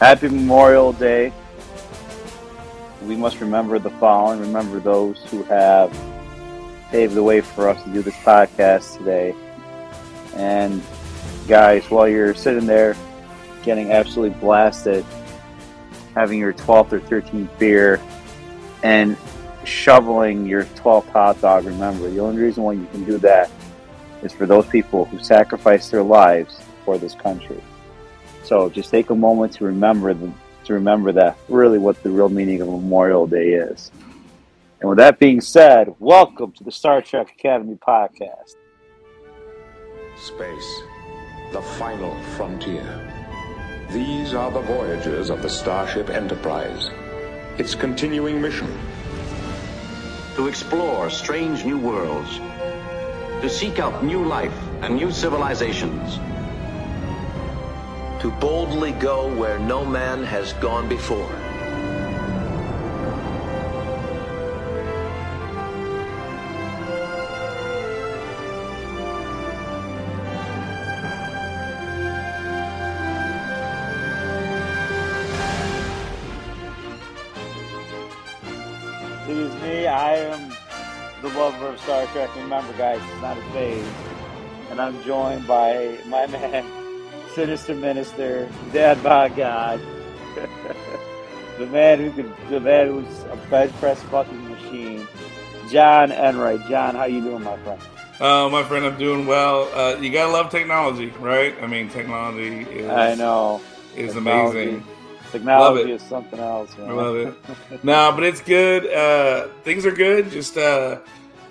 Happy Memorial Day. We must remember the fallen, remember those who have paved the way for us to do this podcast today. And guys, while you're sitting there getting absolutely blasted, having your 12th or 13th beer, and shoveling your 12th hot dog, remember, the only reason why you can do that is for those people who sacrificed their lives for this country. So just take a moment to remember them, to remember that really what the real meaning of Memorial Day is. And with that being said, welcome to the Star Trek Academy podcast. Space, the final frontier. These are the voyages of the Starship Enterprise. Its continuing mission to explore strange new worlds, to seek out new life and new civilizations, to boldly go where no man has gone before. It is me. I am the lover of Star Trek. Remember, guys, it's not a phase. And I'm joined by my man, Sinister Minister, Dad by God. the man who could, the man who's a bed press fucking machine, John Enright. John, how you doing, my friend? Uh, my friend, I'm doing well. Uh, you gotta love technology, right? I mean, technology is I know is Technology. amazing. technology is something else. Man. I love it. no, but it's good. Uh, things are good. Just uh,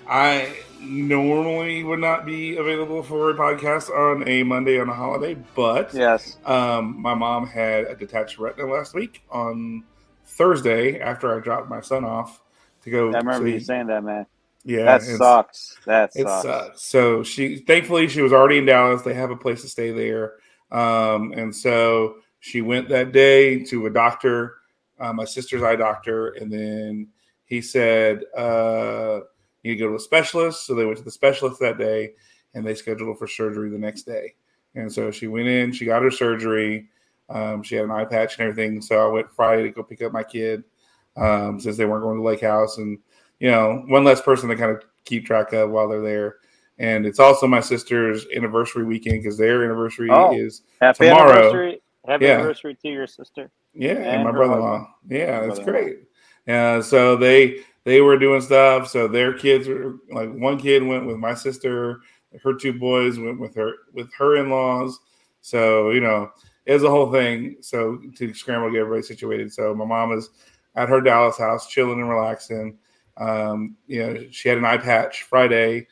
I normally would not be available for a podcast on a Monday on a holiday, but Yes. um, my mom had a detached retina last week on Thursday after I dropped my son off to go. I remember see- you saying that, man. Yeah, that sucks. That sucks. sucks. So she, thankfully, she was already in Dallas. They have a place to stay there, um, and so she went that day to a doctor, uh, my sister's eye doctor, and then he said, uh, "You need to go to a specialist." So they went to the specialist that day, and they scheduled for surgery the next day. And so she went in. She got her surgery. Um, she had an eye patch and everything. So I went Friday to go pick up my kid um, since they weren't going to Lake House, and you know, one less person to kind of keep track of while they're there. And it's also my sister's anniversary weekend because their anniversary Oh. is Happy tomorrow. anniversary. Happy Yeah. anniversary to your sister. yeah, and, And my brother-in-law. Yeah, that's Brother-in-law. great. Yeah, so they they were doing stuff. So their kids were like one kid went with my sister, her two boys went with her with her in-laws. So you know, it was a whole thing. So to scramble to get everybody situated. So my mom is at her Dallas house, chilling and relaxing. Um, you know, she had an eye patch Friday,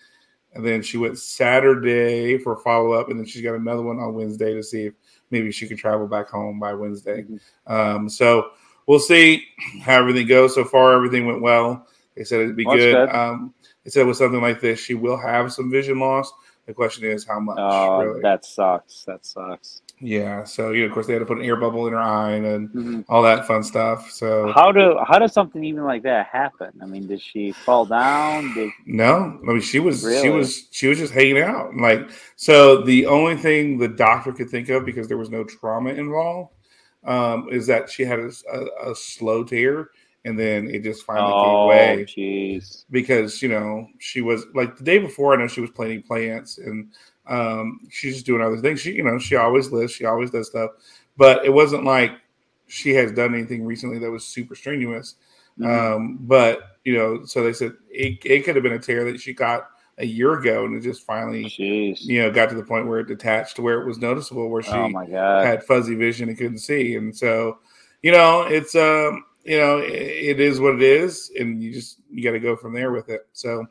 and then she went Saturday for follow up, and then she's got another one on Wednesday to see if maybe she can travel back home by Wednesday. Um, so we'll see how everything goes. So far, everything went well. They said it'd be that's good. good. Um, they said with something like this, she will have some vision loss. The question is how much. Oh, really. that sucks. That sucks. yeah. So you know, of course, they had to put an air bubble in her eye and Mhm. all that fun stuff. So How do how does something even like that happen? I mean, did she fall down? Did No, I mean she was she was she was just hanging out. Like so, the only thing the doctor could think of because there was no trauma involved um, is that she had a, a, a slow tear, and then it just finally came oh, away jeez. because you know she was like the day before. I know she was planting plants and um, she's just doing other things. She you know she always lives, she always does stuff, but it wasn't like she has done anything recently that was super strenuous. Mhm. Um, but you know, so they said it, it could have been a tear that she got a year ago, and it just finally, Jeez. you know, got to the point where it detached to where it was noticeable, where she oh had fuzzy vision and couldn't see, and so, you know, it's um, you know, it, it is what it is, and you just you got to go from there with it. So,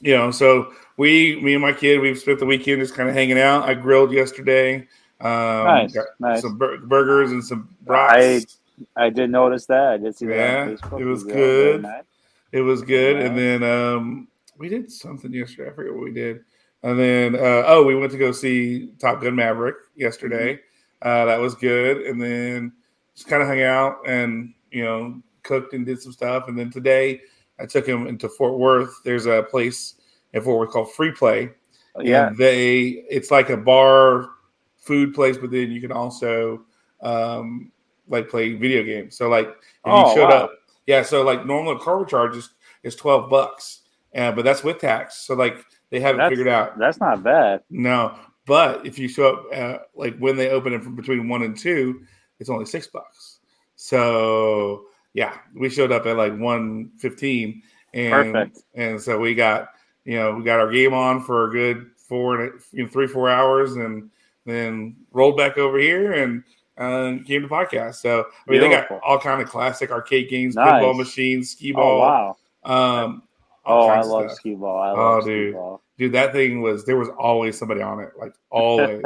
you know, so we, me and my kid, we've spent the weekend just kind of hanging out. I grilled yesterday. Um, Nice, got nice. Some bur- burgers and some brats. I did notice that. I did see that Yeah, on it was Yeah, very good. nice. It was good. And then um, we did something yesterday. I forget what we did. And then uh, oh, we went to go see Top Gun Maverick yesterday. Mm-hmm. Uh, that was good. And then just kind of hung out and you know cooked and did some stuff. And then today I took him into Fort Worth. There's a place in Fort Worth called Free Play. Yeah. And they it's like a bar food place, but then you can also um, like play video games. So like if Oh, you showed wow. up, yeah. So like normal car charge is, is twelve bucks, uh, but that's with tax. So like they haven't That's- figured out. That's not bad. No, but if you show up uh, like when they open it from between one and two, it's only six bucks. So yeah, we showed up at like one fifteen, and Perfect. and so we got you know we got our game on for a good four and you know, three four hours, and then rolled back over here and uh, came to podcast. So I mean, they got all kind of classic arcade games, Nice. pinball machines, skee Oh ball. wow. Um, Oh, I love stuff. skee ball. I Oh, love dude. skee ball. dude that thing was there was always somebody on it like always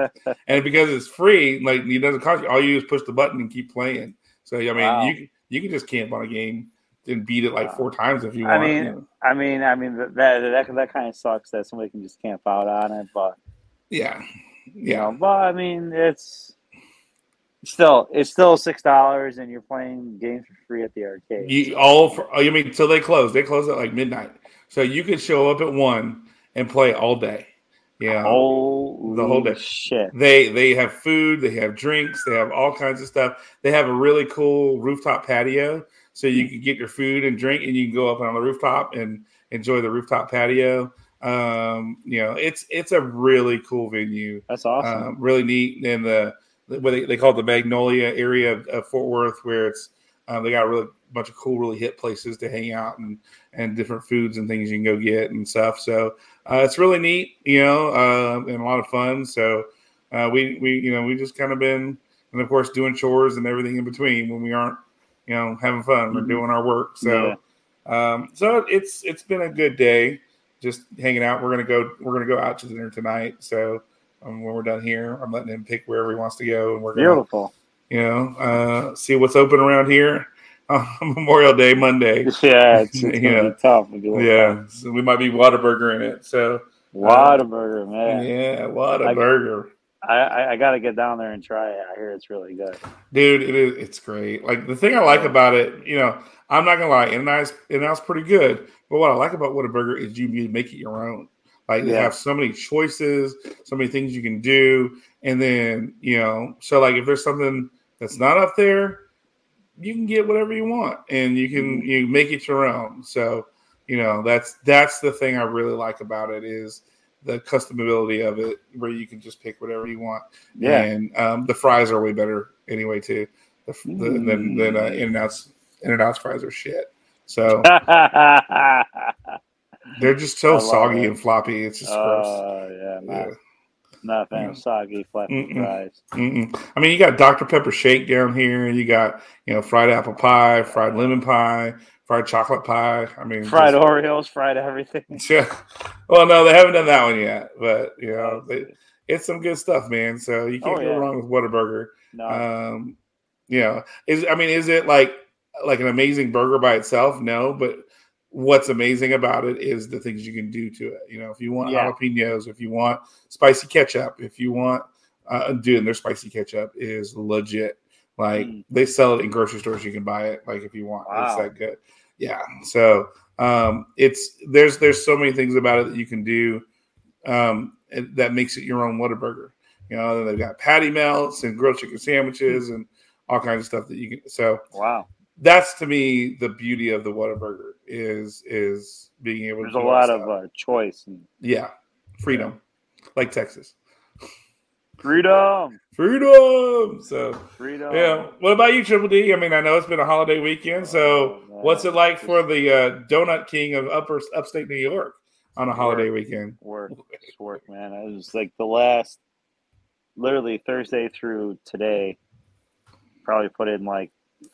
and because it's free like it doesn't cost you all you do is push the button and keep playing so i mean Wow. you you can just camp on a game and beat it like Wow. four times if you I want mean, you know. I mean, I mean that that that, that kind of sucks that somebody can just camp out on it, but yeah you yeah know, but I mean, it's still it's still six dollars, and you're playing games for free at the arcade. you all for oh, you mean till they close they close at like midnight so you could show up at one and play all day yeah Holy The whole day. shit! They they have food, they have drinks, they have all kinds of stuff. They have a really cool rooftop patio, so you can get your food and drink, and you can go up on the rooftop and enjoy the rooftop patio. Um, you know, it's it's a really cool venue, That's awesome. um, really neat. And the what they, they call it the Magnolia area of, of Fort Worth, where it's um, they got a really bunch of cool, really hit places to hang out and and different foods and things you can go get and stuff. So uh, it's really neat, you know, uh, and a lot of fun. So uh, we we you know we just kind of been and of course doing chores and everything in between when we aren't you know having fun or Mhm. doing our work. So um, so it's it's been a good day, just hanging out. We're gonna go we're gonna go out to dinner tonight. So um, when we're done here, I'm letting him pick wherever he wants to go, and we're gonna Beautiful. you know uh, see what's open around here on Memorial Day Monday. Yeah, it's, it's be tough. Yeah, so we might be Whataburger in it. So Whataburger, man. yeah, Whataburger. I, I, I got to get down there and try it. I hear it's really good. dude it is it's great like the thing i like about it you know i'm not gonna lie and i's and that's pretty good but what i like about Whataburger is you make it your own like they have so many choices so many things you can do and then you know so like if there's something that's not up there you can get whatever you want and you can Mhm. you make it your own so you know that's that's the thing i really like about it is the customability of it where you can just pick whatever you want Yeah. and um, the fries are way better anyway too. The, the, than than uh, In and Out's In and Out's fries are shit. So they're just so soggy it. and floppy. It's just gross. Oh yeah, not, Yeah. not a fan Yeah. of soggy Mm-mm. fries. Mm-mm. I mean, you got Dr Pepper shake down here. You got you know fried apple pie, fried lemon pie, fried chocolate pie. I mean, Fried just- Oreos, fried everything. Yeah. Well, no, they haven't done that one yet, but you know, they, it's some good stuff, man. So you can't Oh, go yeah. wrong with Whataburger. No, um you know is i mean is it like like an amazing burger by itself no but what's amazing about it is the things you can do to it you know if you want Yeah. jalapenos if you want spicy ketchup if you want uh dude their spicy ketchup is legit like Mm. they sell it in grocery stores you can buy it like if you want it's that good yeah so um it's there's there's so many things about it that you can do um that makes it your own Whataburger. You know, they've got patty melts and grilled chicken sandwiches and all kinds of stuff that you can. So wow. that's to me the beauty of the Whataburger is is being able There's to a lot of uh, choice and yeah freedom, like Texas freedom. freedom. So Freedom. yeah, what about you, Triple D? I mean, I know it's been a holiday weekend. So Oh, what's it like for the uh, Donut King of Upper Upstate New York on a holiday weekend? work? It's work, man. It was like the last, literally Thursday through today. Probably put in like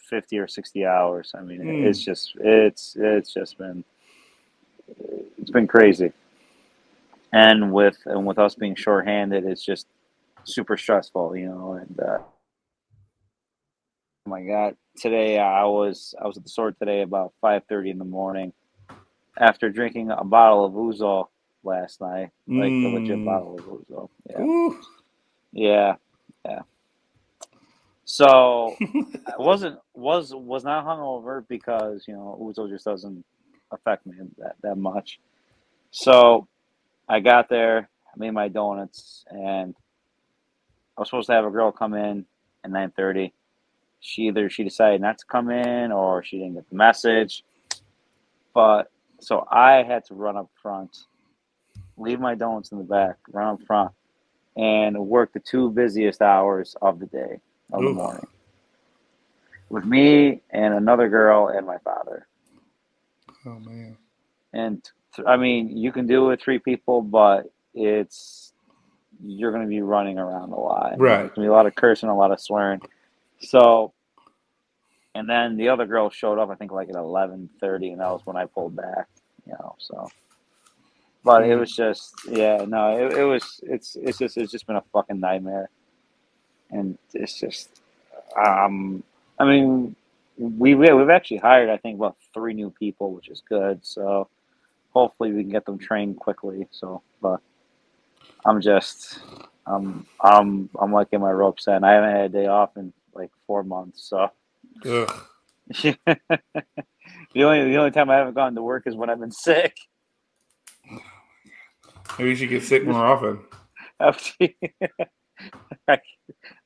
fifty or sixty hours. I mean, Mm. it's just it's it's just been it's been crazy. And with and with us being shorthanded, it's just super stressful, you know. And uh, oh my God, today I was I was at the store today about five thirty in the morning after drinking a bottle of Ouzo last night, like the legit Mm. bottle of Ouzo. Yeah, Ooh. yeah, yeah. So I wasn't was was not hungover because you know Ouzo just doesn't affect me that that much. So I got there, I made my donuts, and I was supposed to have a girl come in at nine thirty. she either she decided not to come in or she didn't get the message. But so I had to run up front, leave my donuts in the back, run up front, and work the two busiest hours of the day of the morning with me and another girl and my father. Oh man. And th- I mean, you can do it with three people, but it's you're going to be running around a lot. Right. There's going to be a lot of cursing, a lot of swearing. So, and then the other girl showed up, I think, like at eleven thirty, and that was when I pulled back. You know, so. But it mm-hmm. was just, yeah, no, it, it was, it's, it's just, it's just been a fucking nightmare, and it's just, um, I mean, we we- we've actually hired, I think, about three new people, which is good. So hopefully we can get them trained quickly. So, but I'm just, um, I'm I'm like in my ropes and I haven't had a day off in like four months. So Ugh. the only the only time I haven't gone to work is when I've been sick. Maybe you should get sick more often. I,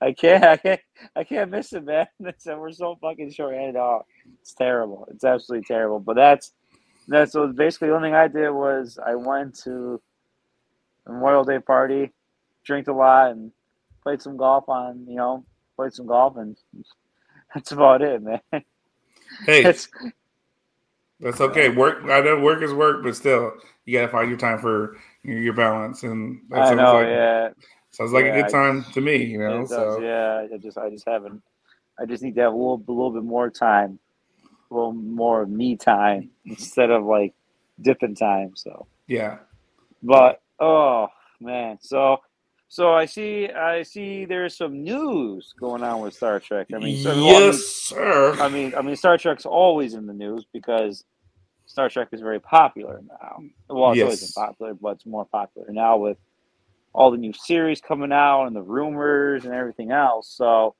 I can't, I can't, I can't miss it, man. It's, uh, we're so fucking short-handed. Oh, it's terrible. It's absolutely terrible. But that's that's so basically the only thing I did was I went to a Memorial Day party, drank a lot, and played some golf on, you know, played some golf, and that's about it, man. Hey, It's, that's okay. Work. I know work is work, but still, you gotta find your time for your, your balance, and that I know, like yeah. Sounds like Yeah, a good I- time to me. You know, does, so yeah. I just I just haven't. I just need to have a little a little bit more time, a little more me time instead of like dipping time. So, yeah. but oh man, so so I see I see there's some news going on with Star Trek. I mean, so, I yes, sir. I mean, I mean, Star Trek's always in the news because Star Trek is very popular now. Well, it's always been popular, but it's more popular now with all the new series coming out and the rumors and everything else. So,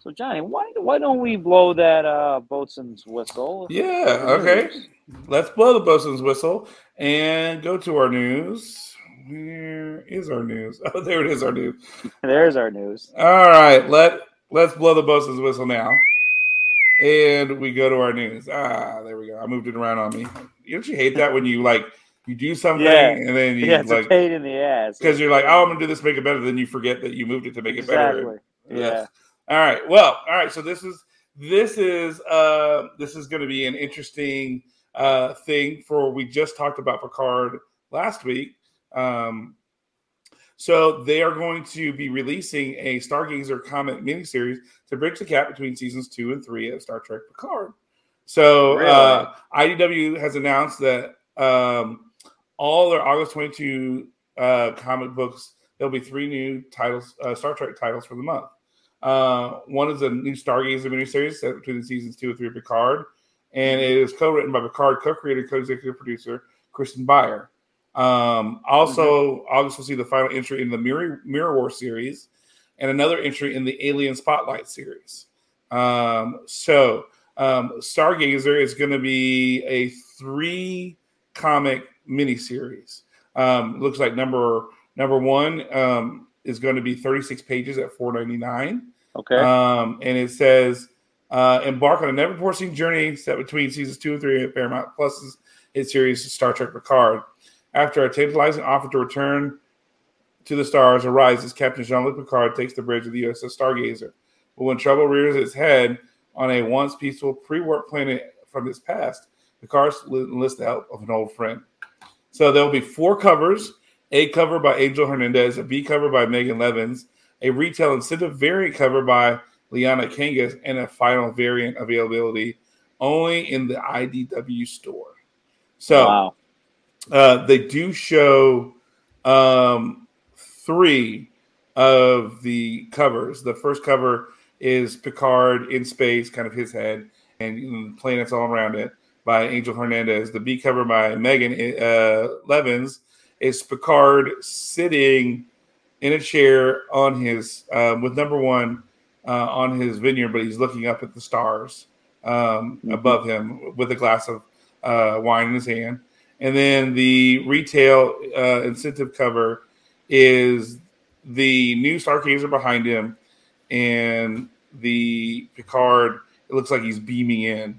so Johnny, why why don't we blow that uh, boatswain's whistle? Yeah, okay. Let's blow the bosun's whistle and go to our news. Where is our news? Oh, there it is. Our news. There's our news. All right, let let's blow the bosun's whistle now, and we go to our news. Ah, there we go. I moved it around on me. You don't you hate that when you like you do something Yeah. and then you Yeah, it's a like pain in the ass. because you're like, oh, I'm gonna do this, make it better. Then you forget that you moved it to make it better. exactly. Yeah. All right. Well, all right. So this is this is uh this is going to be an interesting uh thing for we just talked about Picard last week. Um so they are going to be releasing a Stargazer comic miniseries to bridge the gap between seasons two and three of Star Trek Picard. So uh, IDW has announced that um, all their August 22 uh, comic books, there'll be three new titles, uh, Star Trek titles for the month. Uh, one is a new Stargazer miniseries set between the seasons two and three of Picard, and it is co-written by Picard co-creator, co-executive producer Kirsten Beyer. Um, also, August will see the final entry in the Mirror, Mirror War series, and another entry in the Alien Spotlight series. Um, so, um, Stargazer is going to be a three comic miniseries. Um, looks like number number one um, is going to be 36 pages at 4.99. Okay. Um, and it says, uh, embark on a never before seen journey set between seasons two and three of Paramount Plus's hit series Star Trek Picard. After a tantalizing offer to return to the stars arises, Captain Jean Luc Picard takes the bridge of the USS Stargazer. But when trouble rears its head on a once peaceful pre warp planet from its past, Picard enlists the help of an old friend. So there will be four covers a cover by Angel Hernandez, a B cover by Megan Levens, a retail incentive variant cover by Liana Kangas, and a final variant availability only in the IDW store. So wow. uh, they do show um, three of the covers. The first cover is Picard in space, kind of his head, and you know, planets all around it by Angel Hernandez. The B cover by Megan uh, Levens is Picard sitting in a chair on his um, with number one uh, on his vineyard, but he's looking up at the stars um, Mhm. above him with a glass of uh, wine in his hand. And then the retail uh, incentive cover is the new Stargazer behind him, and the Picard. It looks like he's beaming in.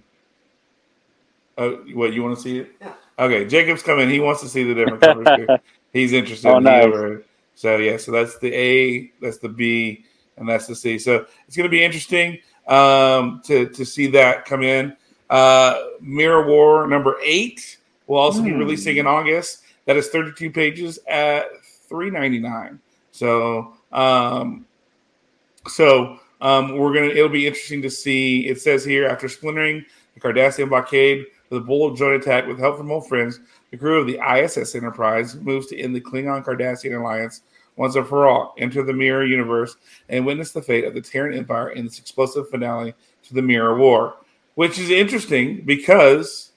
Oh, what you want to see it? Yeah. Okay, Jacob's coming. He wants to see the different covers. too. He's interested. Oh, in nice. over- So yeah, so that's the A, that's the B, and that's the C. So it's going to be interesting um, to to see that come in. Uh, Mirror War number eight will also be Hmm. releasing in August. That is 32 pages at 3.99. So um, so um, we're gonna. It'll be interesting to see. It says here after splintering the Cardassian blockade with a bold joint attack with help from old friends, the crew of the ISS Enterprise moves to end the Klingon Cardassian alliance once and for all. Enter the Mirror universe and witness the fate of the Terran Empire in this explosive finale to the Mirror War, which is interesting because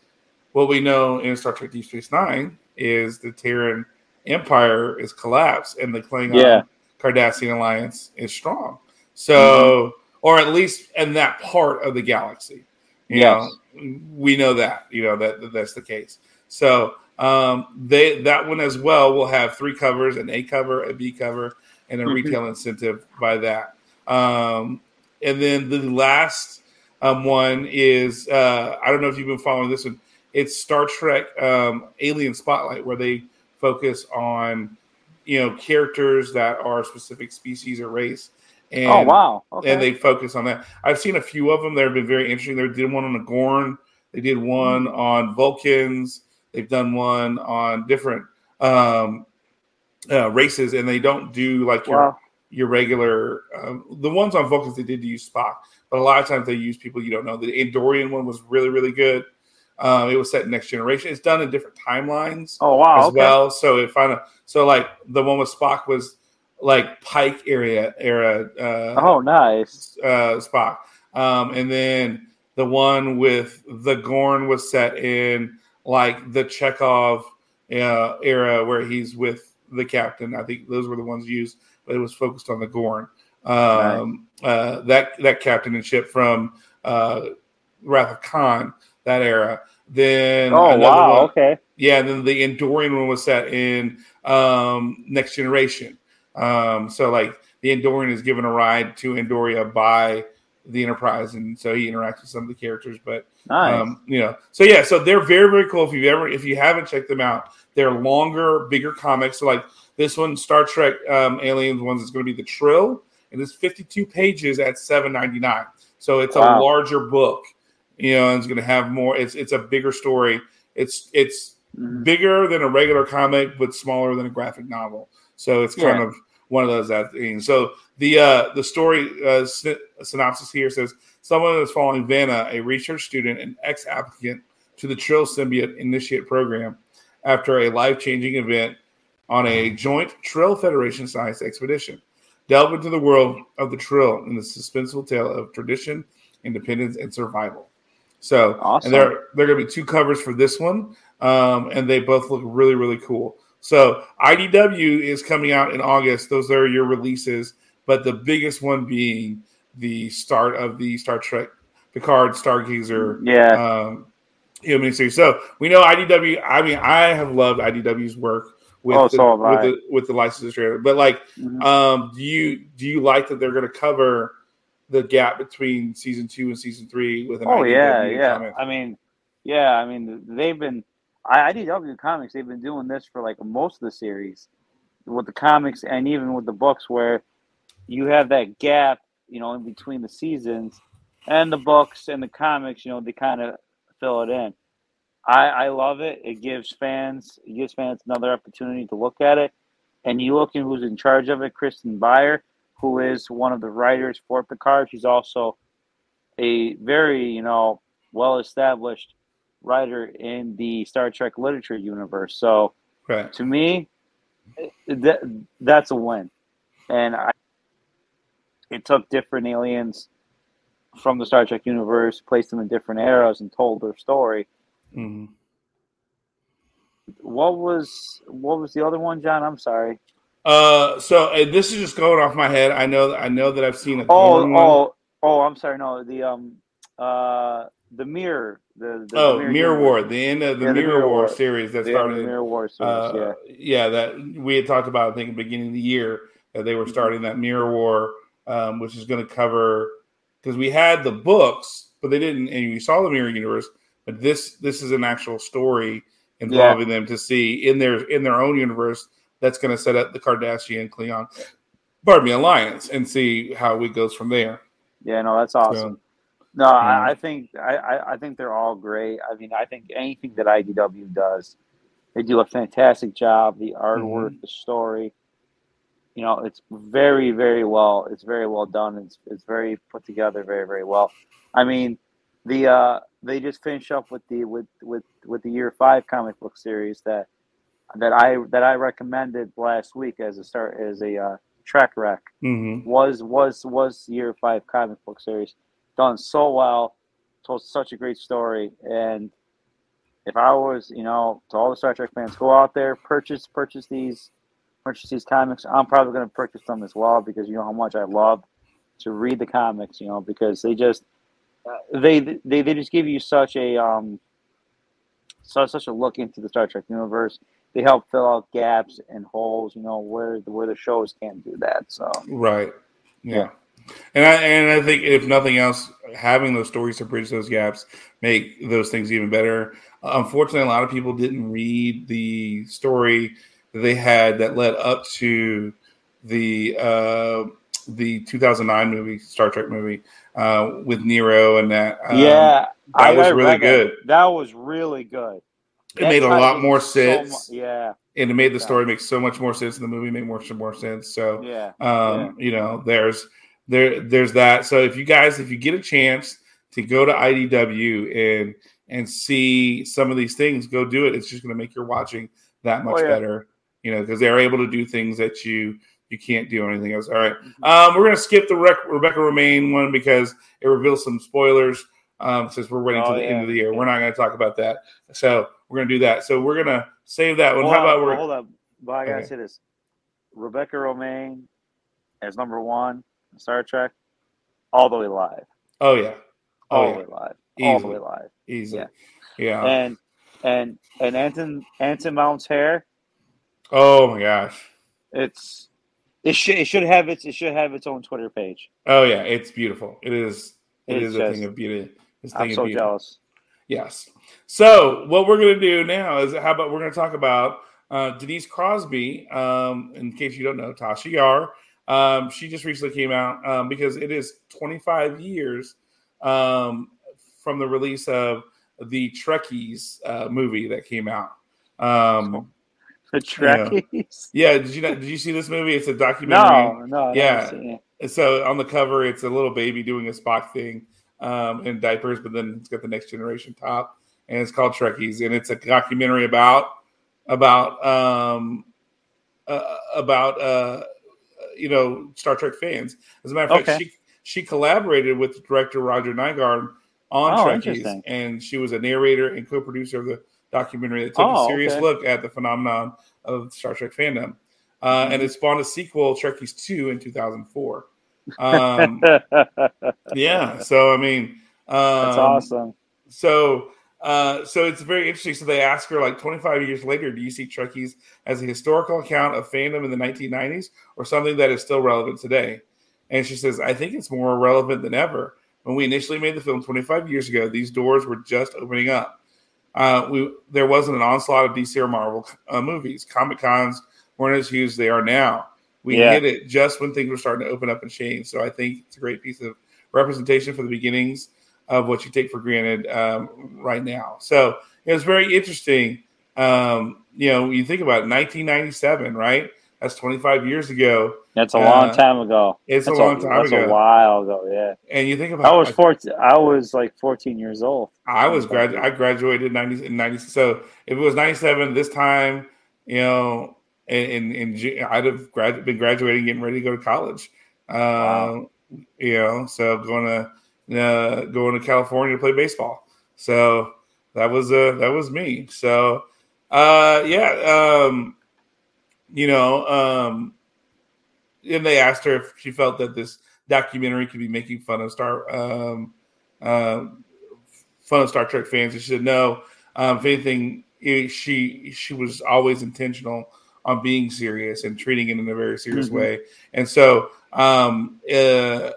what we know in Star Trek Deep Space Nine is the Terran Empire is collapsed and the Klingon Yeah. Cardassian alliance is strong. So, mm-hmm. or at least in that part of the galaxy, you Yes. know, we know that you know that, that that's the case. So, um, they that one as well will have three covers: an A cover, a B cover, and a Mhm. retail incentive by that. Um, and then the last um, one is uh, I don't know if you've been following this one. It's Star Trek um, Alien Spotlight, where they focus on you know characters that are specific species or race. And, oh wow. Okay. and they focus on that. I've seen a few of them that have been very interesting. They did one on the Gorn. They did one Mm-hmm. on Vulcans. They've done one on different um, uh, races, and they don't do like your wow. your regular. Um, the ones on Vulcans they did use Spock, but a lot of times they use people you don't know. The Andorian one was really really good. Um, it was set in Next Generation. It's done in different timelines Oh wow. as okay. well. So if I so like the one with Spock was like Pike area era. Uh, Oh nice. uh, Spock. Um, and then the one with the Gorn was set in like the Chekov uh, era where he's with the captain. I think those were the ones used, but it was focused on the Gorn. Um, uh, that that captain and ship from uh, Wrath of Khan that era. Then Oh wow. one- Okay. yeah, and then the Andorian one was set in um, Next Generation. Um, so like the Andorian is given a ride to Andoria by the Enterprise, and so he interacts with some of the characters. But Nice. um, you know, so yeah, so they're very very cool. If you've ever if you haven't checked them out, they're longer, bigger comics. So like this one, Star Trek um, Aliens ones is going to be the Trill, and it's 52 pages at 7.99. So it's a larger book. You know, and it's going to have more. It's it's a bigger story. It's it's Mhm. bigger than a regular comic, but smaller than a graphic novel. So it's kind Yeah. of one of those that things. So the uh, the story uh, syn- synopsis here says someone is following Vanna, a research student and ex applicant to the Trill Symbiote Initiate program, after a life changing event on a joint Trill Federation science expedition. Delve into the world of the Trill in the suspenseful tale of tradition, independence, and survival. So, Awesome. and there there are going to be two covers for this one, um, and they both look really really cool. So IDW is coming out in August. Those are your releases, but the biggest one being the start of the Star Trek Picard Stargazer Yeah. um, you know, miniseries. So we know IDW. I mean, I have loved IDW's work with Oh, the, so with I. the with the licensed trailer. But like, Mhm. um, do you do you like that they're going to cover the gap between season two and season three with an Oh IDW yeah, yeah. comic? I mean, yeah. I mean, they've been I IDW Comics. They've been doing this for like most of the series with the comics and even with the books, where you have that gap, you know, in between the seasons and the books and the comics. You know, they kind of fill it in. I I love it. It gives fans it gives fans another opportunity to look at it. And you look at who's in charge of it, Kirsten Beyer, who is one of the writers for Picard. She's also a very you know well established writer in the Star Trek literature universe. So right. to me, that that's a win. And I, it took different aliens from the Star Trek universe, placed them in different eras, and told their story. Mhm. What was what was the other one, John? I'm sorry. Uh, so uh, this is just going off my head. I know I know that I've seen a Oh, Gorn one. oh, oh! I'm sorry. No, the um, uh, the mirror. The, the Oh, the Mirror. War, the end of the Yeah, the Mirror, Mirror War, War. series that The started. Mirror War series. uh, yeah. yeah, that we had talked about. I think at the beginning of the year that they were Mm-hmm. starting that Mirror War, um, which is going to cover because we had the books, but they didn't, and we saw the mirror universe. But this this is an actual story involving them to see in their in their own universe that's going to set up the Kardashian Cleon, pardon me, alliance and see how it goes from there. Yeah, no, that's awesome. So, no, yeah. I, I think I, I, think they're all great. I mean, I think anything that IDW does, they do a fantastic job. The artwork, the story, you know, it's very, very well. It's very well done. It's it's very put together, very, very well. I mean, the uh, they just finished up with the with with with the year five comic book series that that I that I recommended last week as a start as a uh, track wreck Mhm. was was was year five comic book series done so well told such a great story. And if i was you know to all the star trek fans go out there purchase purchase these purchase these comics. I'm probably going to purchase them as well because you know how much i love to read the comics you know because they just uh, they they they just give you such a um such such a look into the star trek universe. They help fill out gaps and holes you know where the where the shows can't do that so. Right. Yeah. And I and I think if nothing else, having those stories to bridge those gaps make those things even better. Unfortunately, a lot of people didn't read the story that they had that led up to the uh, the 2009 movie, Star Trek movie, uh, with Nero and that. um, yeah, that was really that. good. That was really good. It made a lot more in so mu- sense, yeah, and it made the story make so much more sense, and the movie made more more sense. So, yeah. um, you know, there's there there's that. So if you guys, if you get a chance to go to IDW and and see some of these things, go do it. It's just going to make your watching that much Oh, yeah. better, you know, because they're able to do things that you you can't do anything else. All right, um, we're going to skip the Rec- Rebecca Romijn one because it reveals some spoilers. Um, since we're waiting Oh, to the end of the year, we're not going to talk about that. So we're going to do that. So we're going to save that one. Hold How on, about we're hold up? But I gotta Okay. say this: Rebecca Romijn as number one Star Trek, all the way live, Oh yeah, all oh the way live, all the way live. easy. Yeah. Yeah. And and and Anton Anton Mount's hair, Oh my gosh. it's it should it should have its it should have its own Twitter page. Oh yeah, it's beautiful. It is. It It's is a thing of beauty. It's I'm so beauty. jealous. Yes. So what we're going to do now is how about we're going to talk about uh, Denise Crosby. Um, in case you don't know, Tasha Yar. Um, she just recently came out um, because it is 25 years um, from the release of the Trekkies uh, movie that came out. Um, The Trekkies. yeah, did you not, did you see this movie? It's a documentary. No, no, Yeah. haven't seen it. So on the cover, it's a little baby doing a Spock thing um, in diapers, but then it's got the next generation top, and it's called Trekkies, and it's a documentary about about um, uh, about uh, you know Star Trek fans. As a matter of fact, she she collaborated with director Roger Nygard on Oh, Trekkies, and she was a narrator and co-producer of the documentary that took Oh, a serious okay. look at the phenomenon of Star Trek fandom. Uh, Mm-hmm. and it spawned a sequel, Trekkies 2, in 2004. Um, yeah. So I mean, um, That's awesome. So, uh, so it's very interesting. So they ask her like 25 years later, do you see Trekkies as a historical account of fandom in the 1990s or something that is still relevant today? And she says, I think it's more relevant than ever. When we initially made the film 25 years ago, these doors were just opening up. Uh, we there wasn't an onslaught of DC or Marvel uh, movies. Comic cons weren't as huge as they are now. We Yeah. hit it just when things were starting to open up and change. So I think it's a great piece of representation for the beginnings of what you take for granted um, right now. So it was very interesting. Um, you know, you think about it, 1997, right? That's 25 years ago, That's a long uh, time ago. it's a That's long time that's ago. That's a while ago. Yeah, and you think about I was fourteen. I was like fourteen years old. I was grad. I graduated in 90, in 90. So if it was 97 this time, you know, in, in, in I'd have grad, been graduating, getting ready to go to college. Um, Wow. You know, so going to uh, going to California to play baseball. So that was uh, that was me. So uh, yeah, um, you know, um, and they asked her if she felt that this documentary could be making fun of Star um, uh, fun of Star Trek fans. And she said no. Um, if anything, it, she she was always intentional on being serious and treating it in a very serious Mhm. way. And so, um, uh,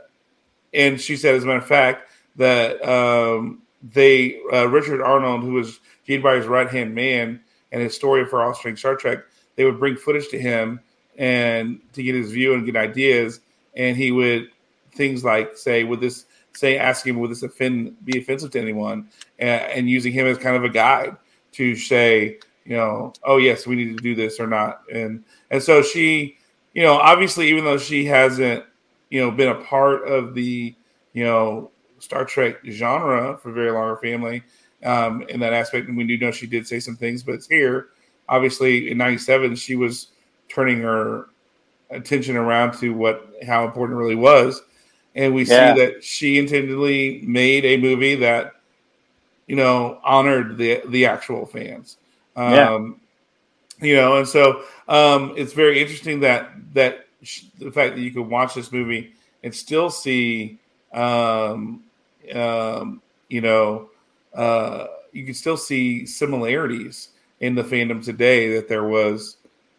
and she said, as a matter of fact, that um, they uh, Richard Arnold, who was Gene Roddenberry's right hand man and historian for all Star Trek, they would bring footage to him and to get his view and get ideas, and he would things like say, "Would this say asking would this offend be offensive to anyone?" and, and using him as kind of a guide to say, you know, oh yes, we need to do this or not, and and so she, you know, obviously, even though she hasn't, you know, been a part of the, you know, Star Trek genre for very long, her family, um, in that aspect, and we do know she did say some things, but it's here. Obviously, in '97, she was turning her attention around to what how important it really was, and we Yeah. see that she intentionally made a movie that you know honored the the actual fans. Um, Yeah. You know, and so um, it's very interesting that that the fact that you could watch this movie and still see, um, um, you know, uh, you can still see similarities in the fandom today that there was,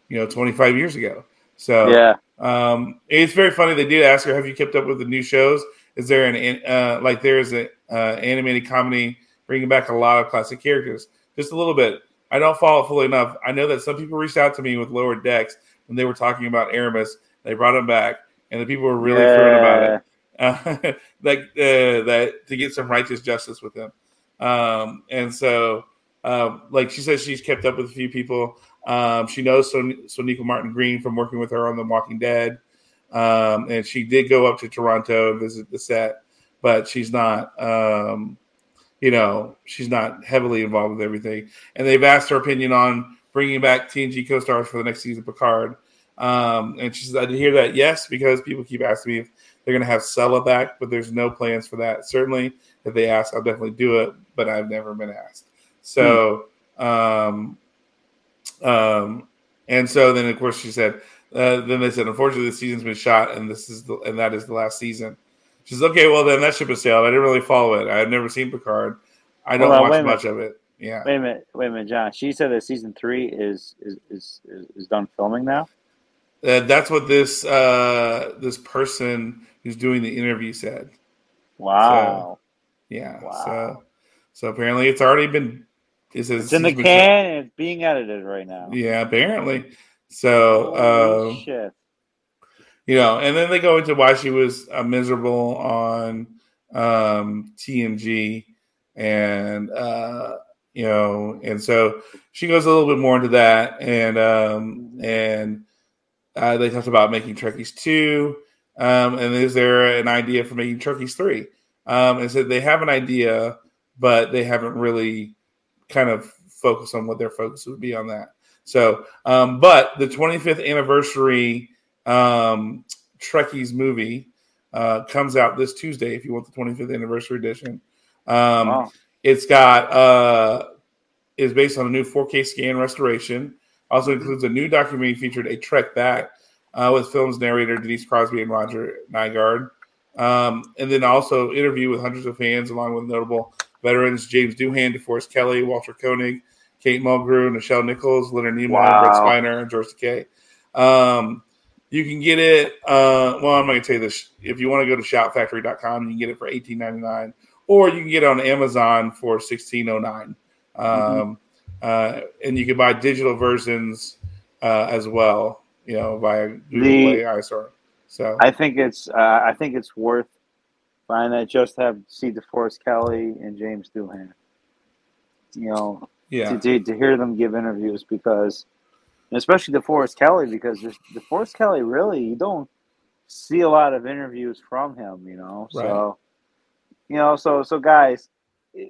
you know, 25 years ago. So Yeah. um, it's very funny. They did ask her, "Have you kept up with the new shows? Is there an uh, like there's an uh, animated comedy bringing back a lot of classic characters? Just a little bit. I don't follow it fully enough. I know that some people reached out to me with Lower Decks when they were talking about Armus. They brought him back, and the people were really thrilled about it. Uh, like uh, that to get some righteous justice with him. Um, and so, um, like she says, she's kept up with a few people. Um, she knows so so Sonequa Martin Green from working with her on The Walking Dead. Um, and she did go up to Toronto and visit the set, but she's not, um, you know, she's not heavily involved with everything. And they've asked her opinion on bringing back TNG co-stars for the next season of Picard. Um, and she says, I did hear that, yes, because people keep asking me if they're going to have Sela back, but there's no plans for that. Certainly, if they ask, I'll definitely do it, but I've never been asked. So, um, um, and so then of course she said, uh, then they said, unfortunately, the season's been shot, and this is the and that is the last season. She's okay. Well, then that ship has sailed. I didn't really follow it. I've never seen Picard. I don't on, watch much of it. Yeah, Wait a minute. Wait a minute, John. She said that season three is is, is, is done filming now. Uh, that's what this uh, this person who's doing the interview said. Wow. Yeah. Wow. So so apparently it's already been. It says it's in the can and it's being edited right now. Yeah, apparently. So Holy um, shit. you know, and then they go into why she was uh, miserable on um, TNG, and uh, you know, and so she goes a little bit more into that, and um, and uh, they talked about making Trekkies two, um, and is there an idea for making Trekkies three? Um, and said they have an idea, but they haven't really kind of focused on what their focus would be on that. So, um, but the 25th anniversary um, Trekkies movie uh, comes out this Tuesday. If you want the 25th anniversary edition, um, Wow. it's got uh, is based on a new 4K scan restoration. Also includes a new documentary featured a trek back uh, with film's narrator Denise Crosby and Roger Nygard, um, and then also interview with hundreds of fans along with notable veterans James Doohan, DeForest Kelley, Walter Koenig, Kate Mulgrew, Nichelle Nichols, Leonard Nimoy, Wow. Brent Spiner, and George Takei. Um, you can get it. Uh, well, I'm not going to tell you this. If you want to go to shoutfactory.com, you can get it for $18.99, or you can get it on Amazon for $16.09. Um, uh, and you can buy digital versions uh, as well, you know, via Google The- Play iStore. So, I think it's uh, I think it's worth buying that just to have see DeForest Kelley and James Doohan. You know, yeah. to, to, to hear them give interviews because, especially DeForest Kelley, because DeForest Kelley really you don't see a lot of interviews from him. You know, so you know, so so guys,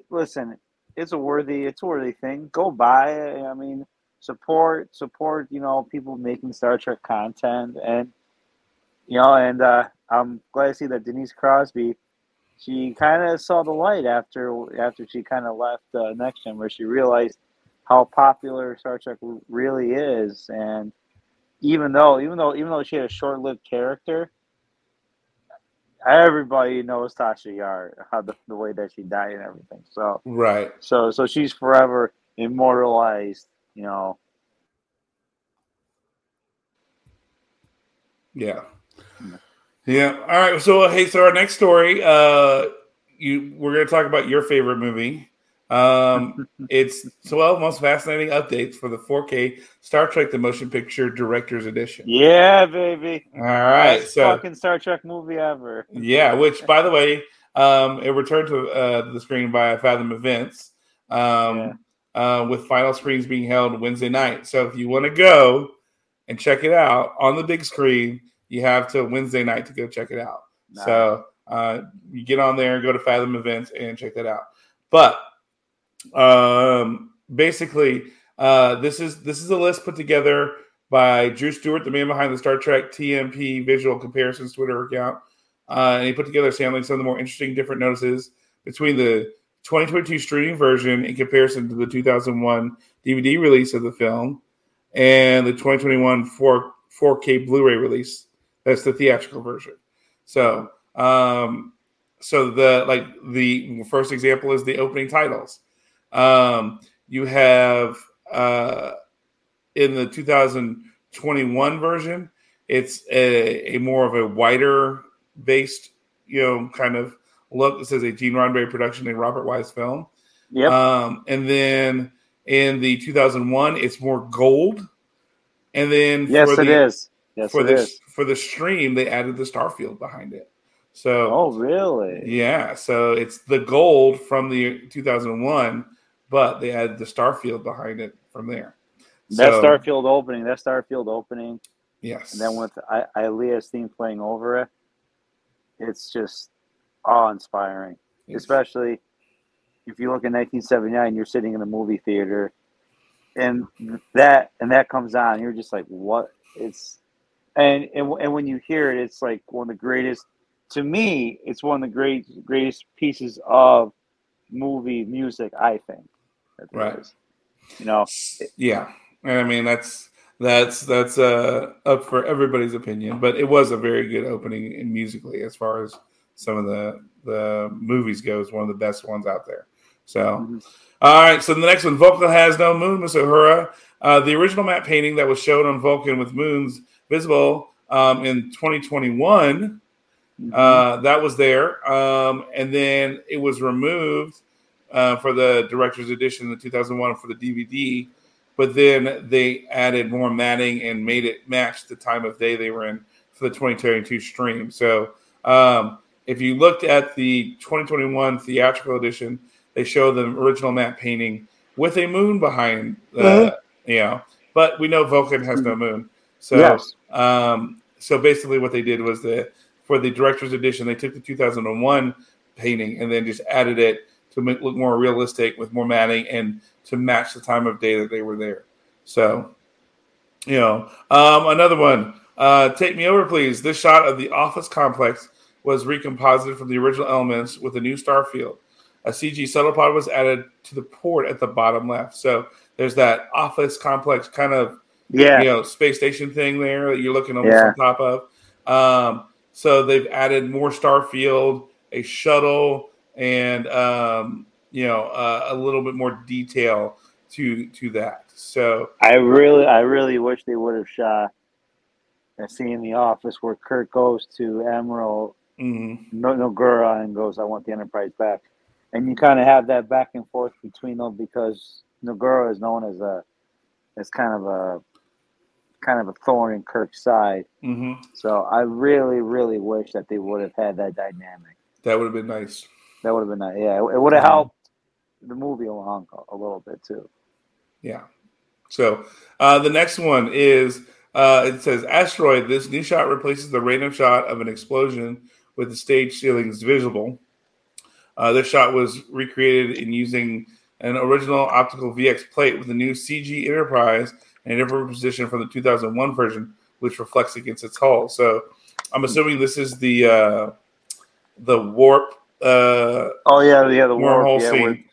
listen, it's a worthy it's a worthy thing. Go buy it. I mean, support support you know people making Star Trek content and you know and uh, I'm glad to see that Denise Crosby. She kind of saw the light after after she kind of left uh, Next Gen, where she realized how popular Star Trek really is, and even though even though even though she had a short-lived character, everybody knows Tasha Yar, how the, the way that she died and everything. So Right. so so she's forever immortalized, you know. Yeah. Yeah. All right. So hey, so our next story, uh, you we're gonna talk about your favorite movie. Um, it's 12 most fascinating updates for the 4K Star Trek: The Motion Picture Director's Edition. Yeah, baby. All right. Best so fucking Star Trek movie ever. yeah, which by the way, um, it returned to uh, the screen by Fathom Events. Um, uh, with final screens being held Wednesday night. So if you want to go and check it out on the big screen, you have to Wednesday night to go check it out. Nice. So uh, you get on there and go to Fathom Events and check that out. But um, basically, uh, this is this is a list put together by Drew Stewart, the man behind the Star Trek TMP Visual Comparisons Twitter account. Uh, and he put together sampling some of the more interesting different notices between the 2022 streaming version in comparison to the 2001 DVD release of the film and the 2021 4, 4K Blu-ray release. That's the theatrical version. So, um, so the like the first example is the opening titles. Um, you have uh, in the 2021 version, it's a, a more of a wider based, you know, kind of look. This is a Gene Roddenberry production and Robert Wise film. Yep. Um, and then in the 2001, it's more gold. And then yes, for the, is. Yes, for it the for the stream, they added the Starfield behind it. So Oh, really? yeah, so it's the gold from the 2001, but they added the Starfield behind it from there. That So, Starfield opening, that Starfield opening, yes, and then with I- Ilia's theme playing over it, it's just awe-inspiring. Yes. Especially if you look in 1979, you're sitting in a movie theater, and that and that comes on, you're just like, what? It's and and and when you hear it, it's like one of the greatest. To me, it's one of the great greatest pieces of movie music. I think. Right. is. You know, yeah, and I mean that's that's that's uh up for everybody's opinion, but it was a very good opening in musically as far as some of the the movies goes. One of the best ones out there. So. Mhm. All right, so the next one, Vulcan has no moon, Miss Uhura. Uh, the original matte painting that was shown on Vulcan with moons visible um, in 2021, Mm-hmm. uh, that was there. Um, and then it was removed uh, for the director's edition in 2001 for the DVD. But then they added more matting and made it match the time of day they were in for the 2022 stream. So um, if you looked at the 2021 theatrical edition, they show the original matte painting with a moon behind, the, Mhm. you know. But we know Vulcan has no moon, so Yes. um, so basically what they did was the for the director's edition they took the 2001 painting and then just added it to make look more realistic with more matting and to match the time of day that they were there. So, you know, um, another one. Uh, take me over, please. This shot of the office complex was recomposited from the original elements with a new star field. A CG shuttle pod was added to the port at the bottom left. So there's that office complex kind of Yeah. you know space station thing there that you're looking almost Yeah. on top of. Um, so they've added more star field, a shuttle, and um, you know uh, a little bit more detail to to that. So I really, I really wish they would have shot a scene in the office where Kirk goes to Admiral mm, no Nogura and goes, "I want the Enterprise back," and you kind of have that back and forth between them because Nogura is known as a as kind of a kind of a thorn in Kirk's side. hmm So I really, really wish that they would have had that dynamic. that would have been nice. That would have been nice. Yeah, it would have helped the movie along a, a little bit too. Yeah. So uh, the next one is uh, it says asteroid. This new shot replaces the random shot of an explosion with the stage ceilings visible. Uh, this shot was recreated in using an original optical VX plate with a new CG Enterprise and a different position from the 2001 version, which reflects against its hull. So I'm assuming this is the uh, the warp uh, Oh yeah, yeah, the wormhole yeah, scene.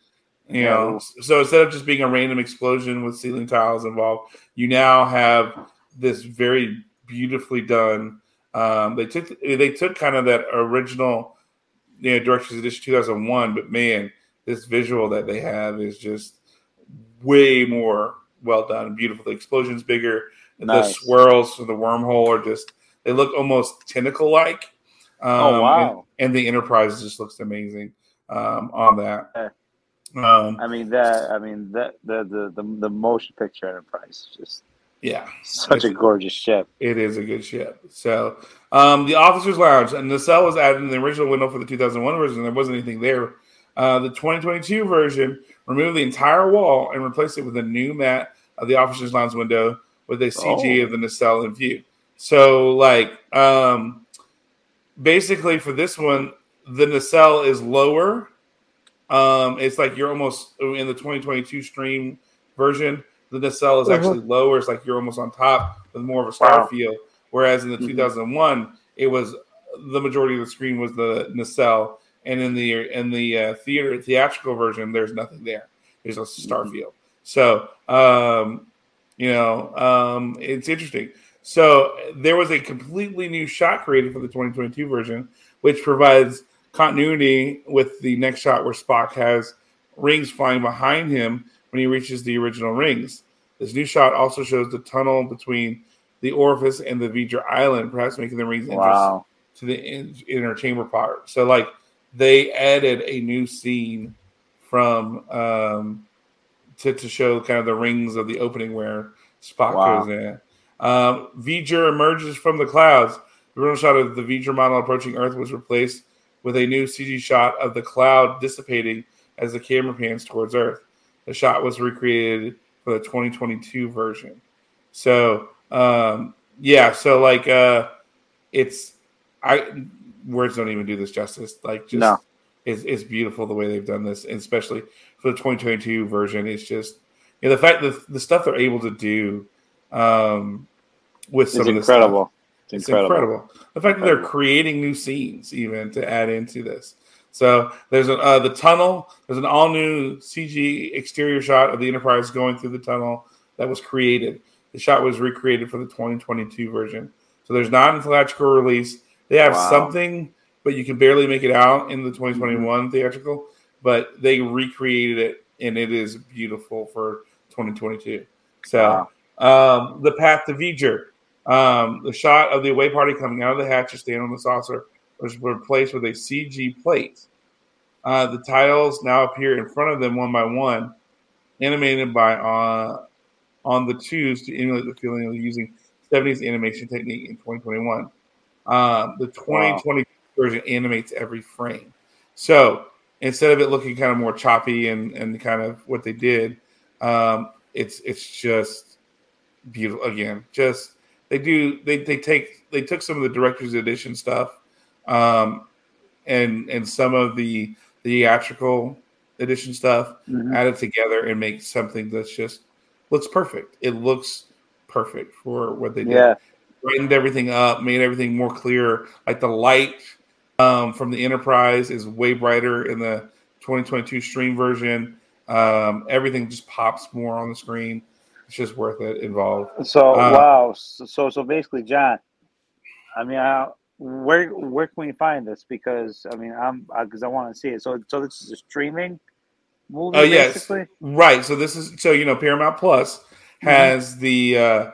you yeah, know, so instead of just being a random explosion with ceiling tiles involved, you now have this very beautifully done. Um, they took they took kind of that original, you know, director's edition 2001, but man, this visual that they have is just way more well done and beautiful. The explosion's bigger, and the swirls from the wormhole are just they look almost tentacle like. Um, Oh, wow. And, and the Enterprise just looks amazing um, on that. Um, I mean that. I mean that. The the the, the motion picture Enterprise is just yeah, such a gorgeous ship. it is a good ship. So um, the Officers Lounge and the cell was added in the original window for the 2001 version. There wasn't anything there. Uh, the 2022 version removed the entire wall and replaced it with a new matte of the Officers Lounge window with a CG Oh. of the nacelle in view. So, like, um, basically for this one, the nacelle is lower. Um, it's like you're almost in the 2022 stream version. The nacelle is actually lower. It's like you're almost on top with more of a star Wow. feel. Whereas in the Mhm. 2001, it was the majority of the screen was the nacelle, and in the in the uh, theater theatrical version, there's nothing there. There's a star Mhm. field. So, um, you know, um, it's interesting. So there was a completely new shot created for the 2022 version, which provides continuity with the next shot where Spock has rings flying behind him when he reaches the original rings. This new shot also shows the tunnel between the orifice and the V'ger island, perhaps making the rings Wow. to the in, inner chamber part. So like they added a new scene from um to, to show kind of the rings of the opening where Spock Wow. goes in. Um V'ger emerges from the clouds. The original shot of the V'ger model approaching Earth was replaced with a new CG shot of the cloud dissipating as the camera pans towards Earth. The shot was recreated for the 2022 version. So um yeah, so like uh it's I words don't even do this justice. Like just No. it's, it's beautiful the way they've done this, and especially for the 2022 version. It's just you know the fact that the stuff they're able to do um, with It's some of this incredible. It's it's incredible. incredible. The fact that they're creating new scenes even to add into this. So there's a, uh, the tunnel. There's an all new CG exterior shot of the Enterprise going through the tunnel that was created. The shot was recreated for the 2022 version. So there's not a theatrical release. They have Wow. something, but you can barely make it out in the Mm-hmm. 2021 theatrical. But they recreated it, and it is beautiful for 2022. So um, the path to V'ger. Um, the shot of the away party coming out of the hatch to stand on the saucer was replaced with a CG plate. Uh, the tiles now appear in front of them one by one, animated by uh, on the twos to emulate the feeling of using 70s animation technique in 2021. Um, the 2020 version animates every frame. So instead of it looking kind of more choppy and, and kind of what they did, um, it's it's just beautiful again. Just they do they they take they took some of the director's edition stuff, um, and and some of the theatrical edition stuff Mhm. added together and make something that's just looks perfect. It looks perfect for what they did. Yeah. Brightened everything up, made everything more clear. Like the light um, from the Enterprise is way brighter in the 2022 stream version. Um, everything just pops more on the screen. It's just worth it involved. So Uh, wow. So, so basically, John. I mean, I, where where can we find this? Because I mean, I'm because I want to see it. So so this is a streaming movie. Oh yes, basically? right. So this is so you know Paramount Plus has the uh,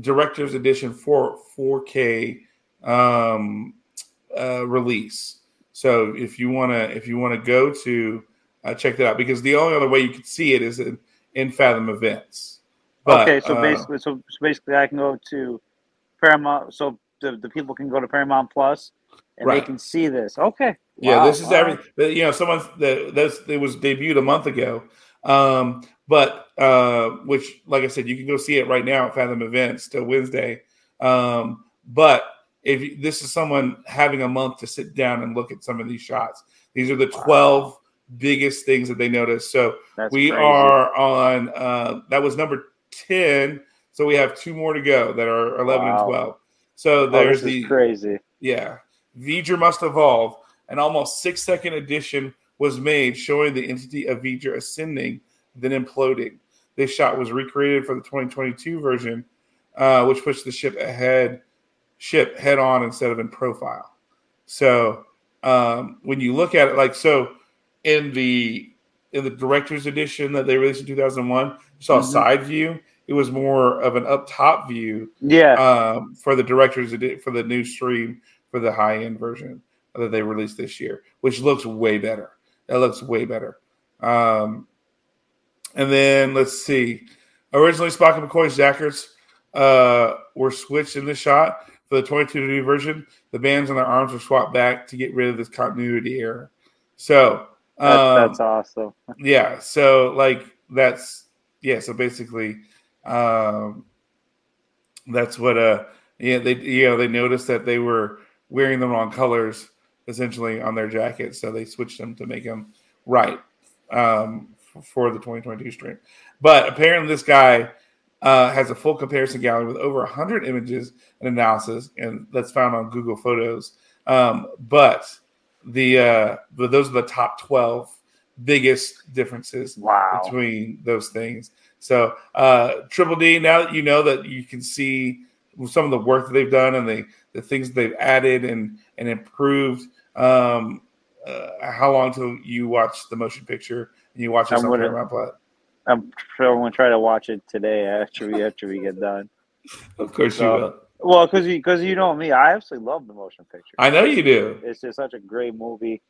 director's edition for 4K um, uh, release. So if you want to if you want to go to uh, check that out because the only other way you could see it is in, in Fathom Events. But, okay, so uh, basically, so, so basically, I can go to Paramount. So the, the people can go to Paramount Plus, and they can see this. Okay. Yeah, Wow, this is right. every you know. Someone that this it was debuted a month ago, um, but uh, which, like I said, you can go see it right now at Fathom Events till Wednesday. Um, but if you, this is someone having a month to sit down and look at some of these shots, these are the twelve biggest things that they noticed. So That's we crazy. are on uh, that was number ten. So we have two more to go that are eleven Wow. and twelve. So Oh, there's is the crazy. yeah. V'ger must evolve. An almost six second edition was made showing the entity of V'ger ascending, then imploding. This shot was recreated for the 2022 version, uh, which pushed the ship ahead, ship head on instead of in profile. So um, when you look at it, like so, in the in the director's edition that they released in 2001, you saw a Mhm. side view. It was more of an up top view Yeah. um, for the directors edi- for the new stream for the high end version that they released this year, which looks way better. That looks way better. Um, and then let's see. Originally, Spock and McCoy's jackets uh, were switched in the shot for the 22 version. The bands on their arms were swapped back to get rid of this continuity error. So That's, um, that's awesome. yeah. So like that's yeah. So basically, um, that's what uh yeah they you know they noticed that they were wearing the wrong colors essentially on their jackets, so they switched them to make them right um, for the 2022 stream. But apparently, this guy uh, has a full comparison gallery with over 100 images and analysis, and that's found on Google Photos. Um, but the uh, but those are the top 12 biggest differences Wow. between those things. So, uh, Triple D, now that you know that you can see some of the work that they've done and the, the things they've added and, and improved, um, uh, how long till you watch the motion picture and you watch I'm on gonna- Paramount Plus? I'm sure I'm gonna try to watch it today after we after we get done. Of course you will. Well, because you because you know me, I absolutely love the motion picture. I know you do. It's just such a great movie,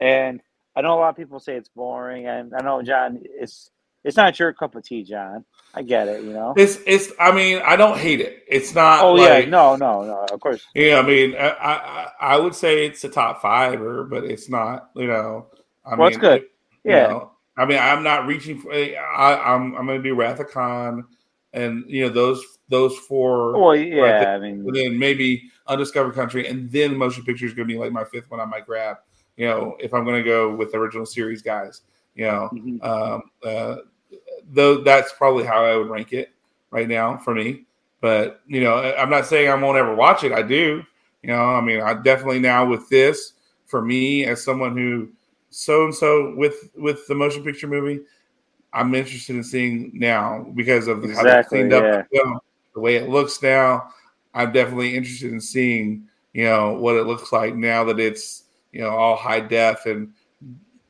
and I know a lot of people say it's boring, and I know John, it's it's not your cup of tea, John. I get it, you know. It's, it's, I mean, I don't hate it. It's not Oh like, yeah, no, no, no. Of course, Yeah, I mean, I, I I would say it's a top fiver, but it's not. You know, I Well, mean, it's good. you Yeah. know, I mean, I'm not reaching for. Eh, I, I'm I'm going to do Wrath of Khan, and you know those those four. well, right yeah. there. I mean, then maybe Undiscovered Country, and then Motion Picture is going to be like my fifth one I might grab. You know, if I'm going to go with the original series guys, you know, mhm. um, uh, though that's probably how I would rank it right now for me. But you know, I'm not saying I won't ever watch it. I do. You know, I mean, I definitely now with this for me as someone who so and so with with the motion picture movie, I'm interested in seeing now because of the how they Exactly, cleaned up the film, the way it looks now. I'm definitely interested in seeing you know what it looks like now that it's you know all high def and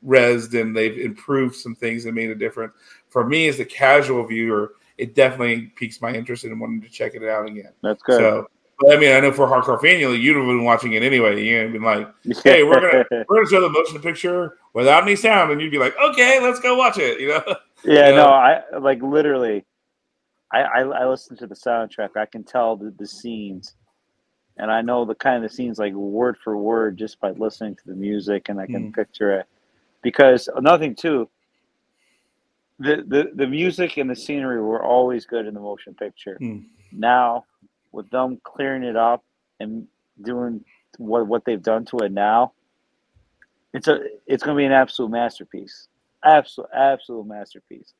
resed and they've improved some things and made a difference. For me as a casual viewer, it definitely piques my interest in wanting to check it out again. that's good. So, I mean, I know for hardcore fan, you you'd have been watching it anyway. You'd been like, "Hey, we're gonna we're gonna show the motion picture without any sound," and you'd be like, "Okay, let's go watch it." You know? yeah, you no. I like literally. I, I I listen to the soundtrack. I can tell the, the scenes, and I know the kind of scenes like word for word just by listening to the music, and I can Mm. picture it. Because another thing too, the, the the music and the scenery were always good in the motion picture. Mm. Now, with them clearing it up and doing what what they've done to it now, it's a it's going to be an absolute masterpiece. Absolute absolute masterpiece.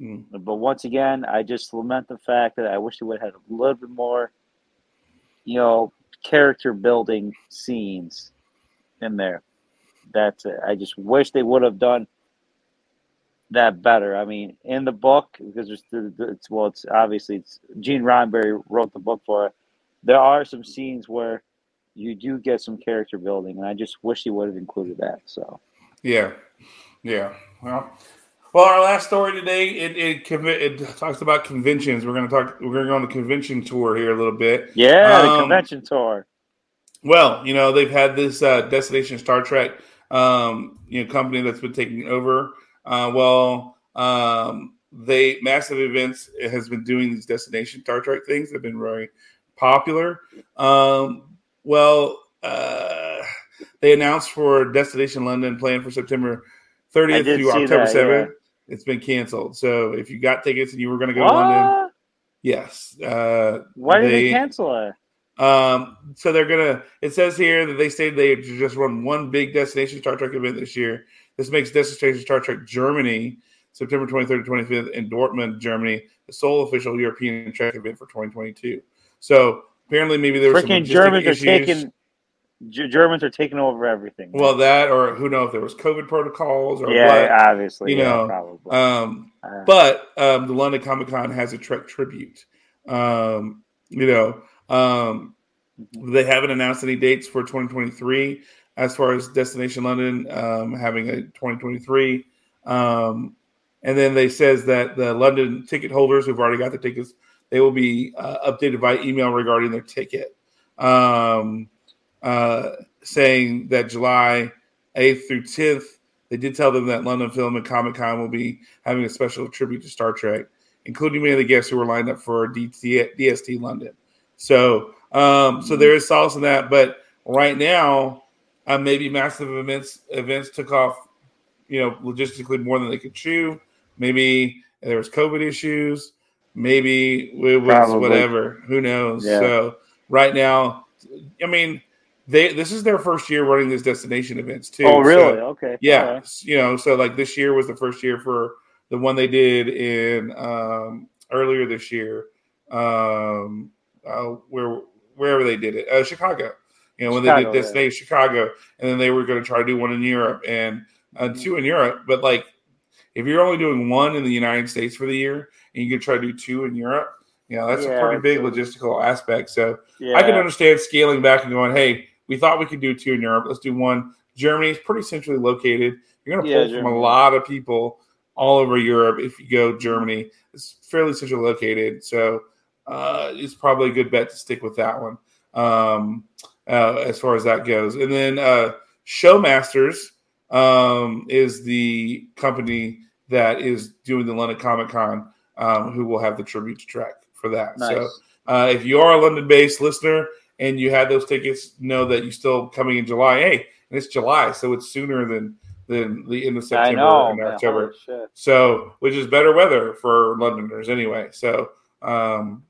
Mm. But once again, I just lament the fact that I wish they would have had a little bit more, you know, character building scenes in there. That's it. I just wish they would have done that better. I mean, in the book, because the- it's well, it's obviously it's Gene Roddenberry wrote the book for it. There are some scenes where you do get some character building, and I just wish he would have included that. So Yeah, yeah. Well, well, our last story today it it, it talks about conventions. We're gonna talk. We're gonna go on the convention tour here a little bit. yeah, the Um, convention tour. Well, you know they've had this uh, Destination Star Trek, um, you know, company that's been taking over. Uh, well, um, they massive events has been doing these Destination Star Trek things. They've been very popular. Um, well, uh, they announced for Destination London planned for September 30th did through October that, 7th. It's been canceled. So if you got tickets and you were going to go to London, What? yes, uh, Why did they, they- cancel it? um, so they're gonna. It says here that they stated they just run one big destination Star Trek event this year. This makes Destination Star Trek Germany September 23rd to 25th in Dortmund, Germany, the sole official European Trek event for 2022. So apparently, maybe there were some Freaking logistic Germans are issues. taking. G- Germans are taking over everything. well, that or who knows if there was COVID protocols or yeah, obviously, you yeah, know, probably. what. Um, Uh, but um, the London Comic Con has a Trek tribute. Um, you know, um, they haven't announced any dates for 2023 as far as Destination London um, having a 2023. Um, and then they says that the London ticket holders who've already got the tickets, they will be uh, updated by email regarding their ticket. Um, uh, saying that July 8th through 10th, they did tell them that London Film and Comic Con will be having a special tribute to Star Trek, including many of the guests who were lined up for DT, DST London. So, um, so there is solace in that. But right now, uh, maybe massive events events took off, you know, logistically more than they could chew. Maybe there was COVID issues. Maybe it was Probably. whatever. Who knows? Yeah. So right now, I mean, they this is their first year running these destination events too. oh, really? So, okay. yeah, s- you know, so like this year was the first year for the one they did in um, earlier this year, um, uh, where wherever they did it, uh, Chicago. You know, when Chicago, they yeah. did Destination Chicago, and then they were going to try to do one in Europe and uh, Mm-hmm. two in Europe. But like, if you're only doing one in the United States for the year, and you can try to do two in Europe, you know, that's a pretty big logistical aspect. So Yeah. I can understand scaling back and going, hey, we thought we could do two in Europe. Let's do one. Germany is pretty centrally located. You're going to Yeah, pull from a lot of people all over Europe if you go Germany. It's fairly centrally located. So uh, it's probably a good bet to stick with that one um, uh, as far as that goes. And then uh, Showmasters um, is the company that is doing the London Comic Con, um, who will have the tribute to Trek for that. Nice. So uh, if you are a London based listener and you had those tickets, know that you're still coming in July. Hey, and it's July, so it's sooner than than the end of September know. and man, October. So, which is better weather for Londoners anyway. So, um,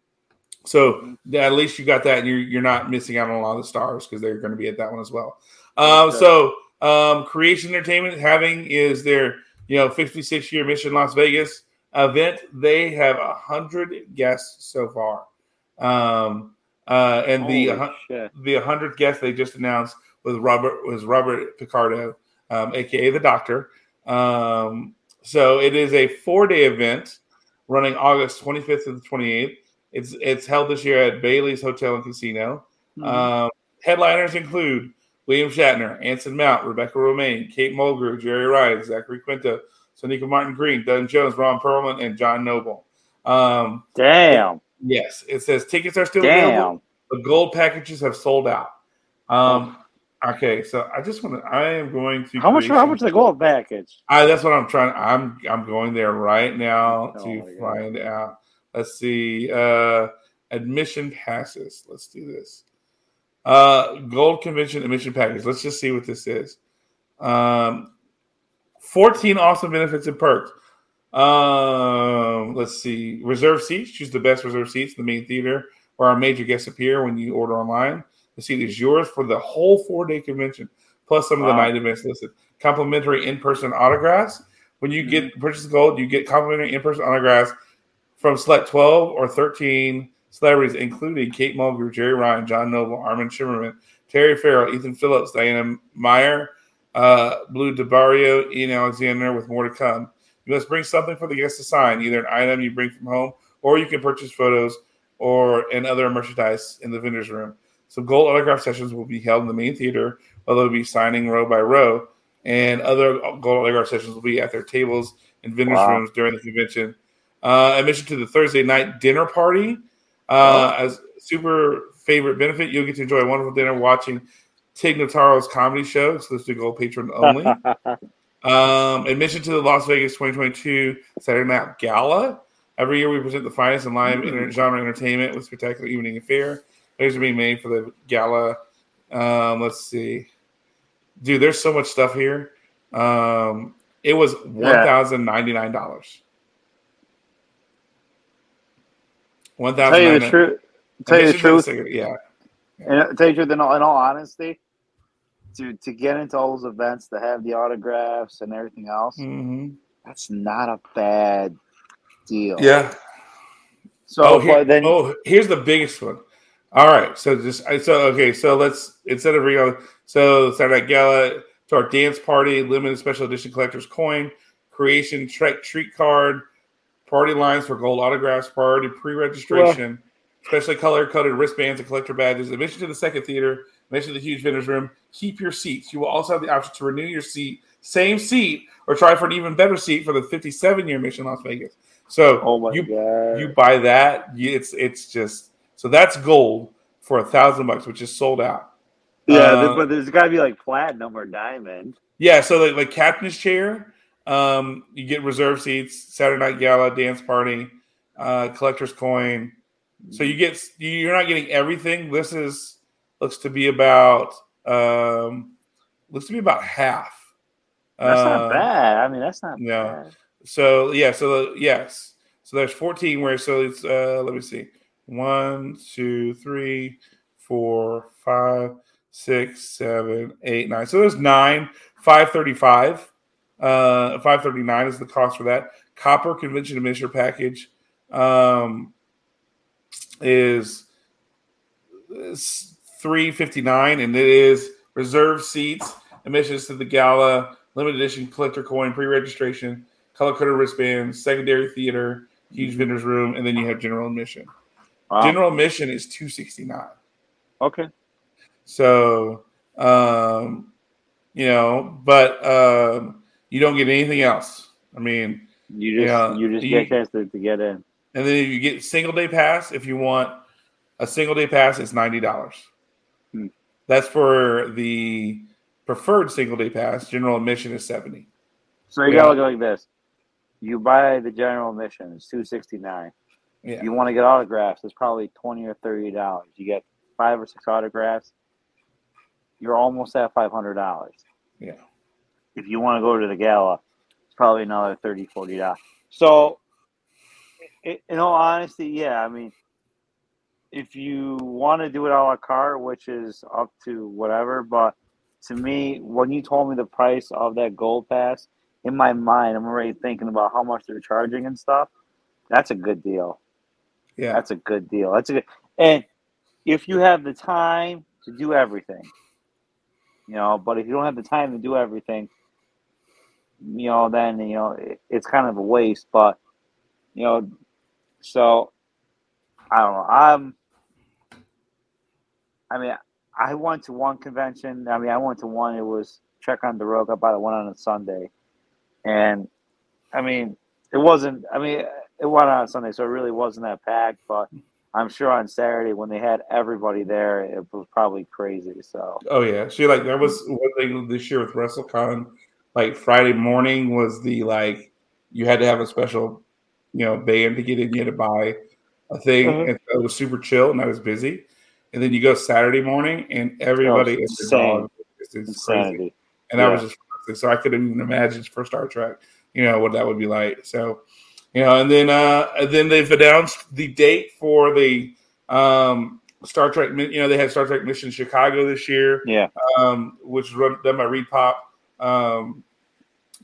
so at least you got that, and you're you're not missing out on a lot of the stars because they're going to be at that one as well. Um, Okay. so, um, Creation Entertainment having is their you know 56 year Mission Las Vegas event. They have a hundred guests so far, um, uh, and the Holy hun- shit. the 100th guest they just announced was Robert was Robert Picardo, um, aka the Doctor. Um, so it is a four day event running August 25th to the 28th. It's it's held this year at Bally's Hotel and Casino. Mhm. Um, headliners include William Shatner, Anson Mount, Rebecca Romijn, Kate Mulgrew, Jeri Ryan, Zachary Quinto, Sonequa Martin Green, Doug Jones, Ron Perlman, and John Noble. Um, Damn. Yes, it says tickets are still available. Damn. The gold packages have sold out. Um, okay, so I just want to. I am going to. How much? How much the gold package? I, that's what I'm trying. I'm I'm going there right now Oh to find out. Let's see. Uh, admission passes. Let's do this. Uh, gold convention admission package. Let's just see what this is. Um, 14 awesome benefits and perks. Um, let's see. Reserve seats. Choose the best reserve seats in the main theater where our major guests appear when you order online. The seat is yours for the whole four day convention, plus some of the Wow. night events listed. Complimentary in person autographs. When you get purchase gold, you get complimentary in person autographs from select 12 or 13 celebrities, including Kate Mulgrew, Jeri Ryan, John Noble, Armin Shimerman, Terry Farrell, Ethan Phillips, Diana Meyer, uh, Blu del Barrio, Ian Alexander, with more to come. You must bring something for the guests to sign, either an item you bring from home, or you can purchase photos or and other merchandise in the vendor's room. So gold autograph sessions will be held in the main theater, where they'll be signing row by row, and other gold autograph sessions will be at their tables and vendors' Wow. rooms during the convention. Uh, admission to the Thursday night dinner party uh, as super favorite benefit. You'll get to enjoy a wonderful dinner watching Tig Notaro's comedy show, exclusive to Gold Patron only. um, admission to the Las Vegas 2022 Saturday Night Gala. Every year we present the finest in live inter- genre entertainment with spectacular evening affair. Those are being made for the gala. Um, let's see, dude. There's so much stuff here. Um, it was one thousand ninety nine dollars. One tell you the thousand. truth. Tell you the truth. Yeah. And tell you the truth. In all, in all honesty, to to get into all those events, to have the autographs and everything else, hmm that's not a bad deal. Yeah. So, oh, here- but then oh, here's the biggest one. All right, so just I so okay, so let's instead of real, so Saturday Night Gala to our dance party, limited special edition collector's coin, creation trek treat card, party lines for gold autographs, priority pre-registration, specially color coded wristbands and collector badges, admission to the second theater, to the huge vendors room. Keep your seats. You will also have the option to renew your seat, same seat, or try for an even better seat for the 57 year mission Las Vegas. So oh my you god, you buy that, it's it's just so that's gold for a thousand bucks, which is sold out. Yeah, Uh, but there's got to be like platinum or diamond. Yeah, so like, like captain's chair, um, you get reserve seats, Saturday night gala, dance party, uh, collector's coin. So you get you're not getting everything. This is looks to be about um, looks to be about half. That's Uh, not bad. I mean, that's not no. bad. So yeah, so yes, so there's 14 where so it's uh let me see, one, two, three, four, five, six, seven, eight, nine. So there's nine, 535. Uh 539 is the cost for that. Copper convention admission package um is, is 359 and it is reserved seats, admissions to the gala, limited edition collector coin, pre-registration, color coded wristbands, secondary theater, huge vendors room, and then you have general admission. Wow. General admission is 269. Okay. So um you know, but um you don't get anything else. I mean, You just Yeah, you just you- get a chance to, to get in. and then you get single day pass, if you want a single day pass, it's ninety dollars. Hmm. That's for the preferred single day pass. General admission is seventy. So you Yeah. gotta look like this. You buy the general admission, it's two sixty nine. Yeah, you want to get autographs, it's probably twenty or thirty dollars. You get five or six autographs, you're almost at five hundred dollars. yeah, If you want to go to the gala, it's probably another 30 40 dollars. So, in all honesty, yeah, I mean, if you want to do it all a la carte, which is up to whatever, but to me, when you told me the price of that gold pass, in my mind, I'm already thinking about how much they're charging and stuff. That's a good deal. yeah. That's a good deal. That's a good, and if you have the time to do everything, you know, but if you don't have the time to do everything, you know, then you know it, it's kind of a waste. But you know, so I don't know. I'm. I mean, I went to one convention. I mean, I went to one. It was Check on the Rogue. I bought one on a Sunday, and I mean, it wasn't. I mean, it went on Sunday, so it really wasn't that packed. But I'm sure on Saturday when they had everybody there, it was probably crazy. So Oh yeah. See, like there was one thing this year with WrestleCon. Like Friday morning was the like you had to have a special, you know, band to get in. You had to buy a thing, Mhm. and so it was super chill, and I was busy. And then you go Saturday morning, and everybody is insane. It's, it's crazy. and I was Yeah. just so I couldn't even imagine for Star Trek, you know, what that would be like. So, you know, and then uh and then they've announced the date for the um Star Trek. You know, they had Star Trek Mission Chicago this year, Yeah. um, which was run, done by ReedPop, um,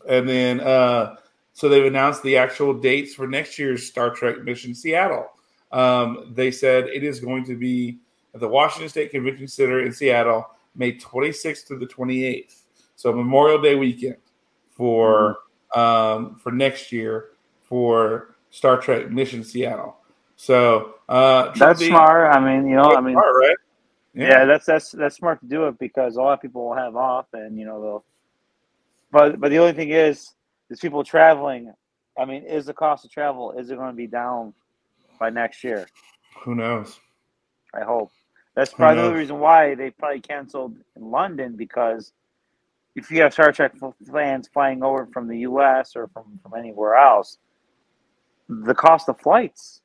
and then uh so they've announced the actual dates for next year's Star Trek Mission Seattle. Um, they said it is going to be at the Washington State Convention Center in Seattle, May 26th to the 28th. So Memorial Day weekend for um, for next year for Star Trek Mission Seattle. So uh, That's smart. I mean, you know, I mean, smart, right? yeah. that's that's that's smart to do it because a lot of people will have off, and you know they'll. But but the only thing is, is people traveling. I mean, is the cost of travel is it going to be down by next year? Who knows? I hope. That's probably the reason why they probably canceled in London because if you have Star Trek fans flying over from the U.S. or from, from anywhere else, the cost of flights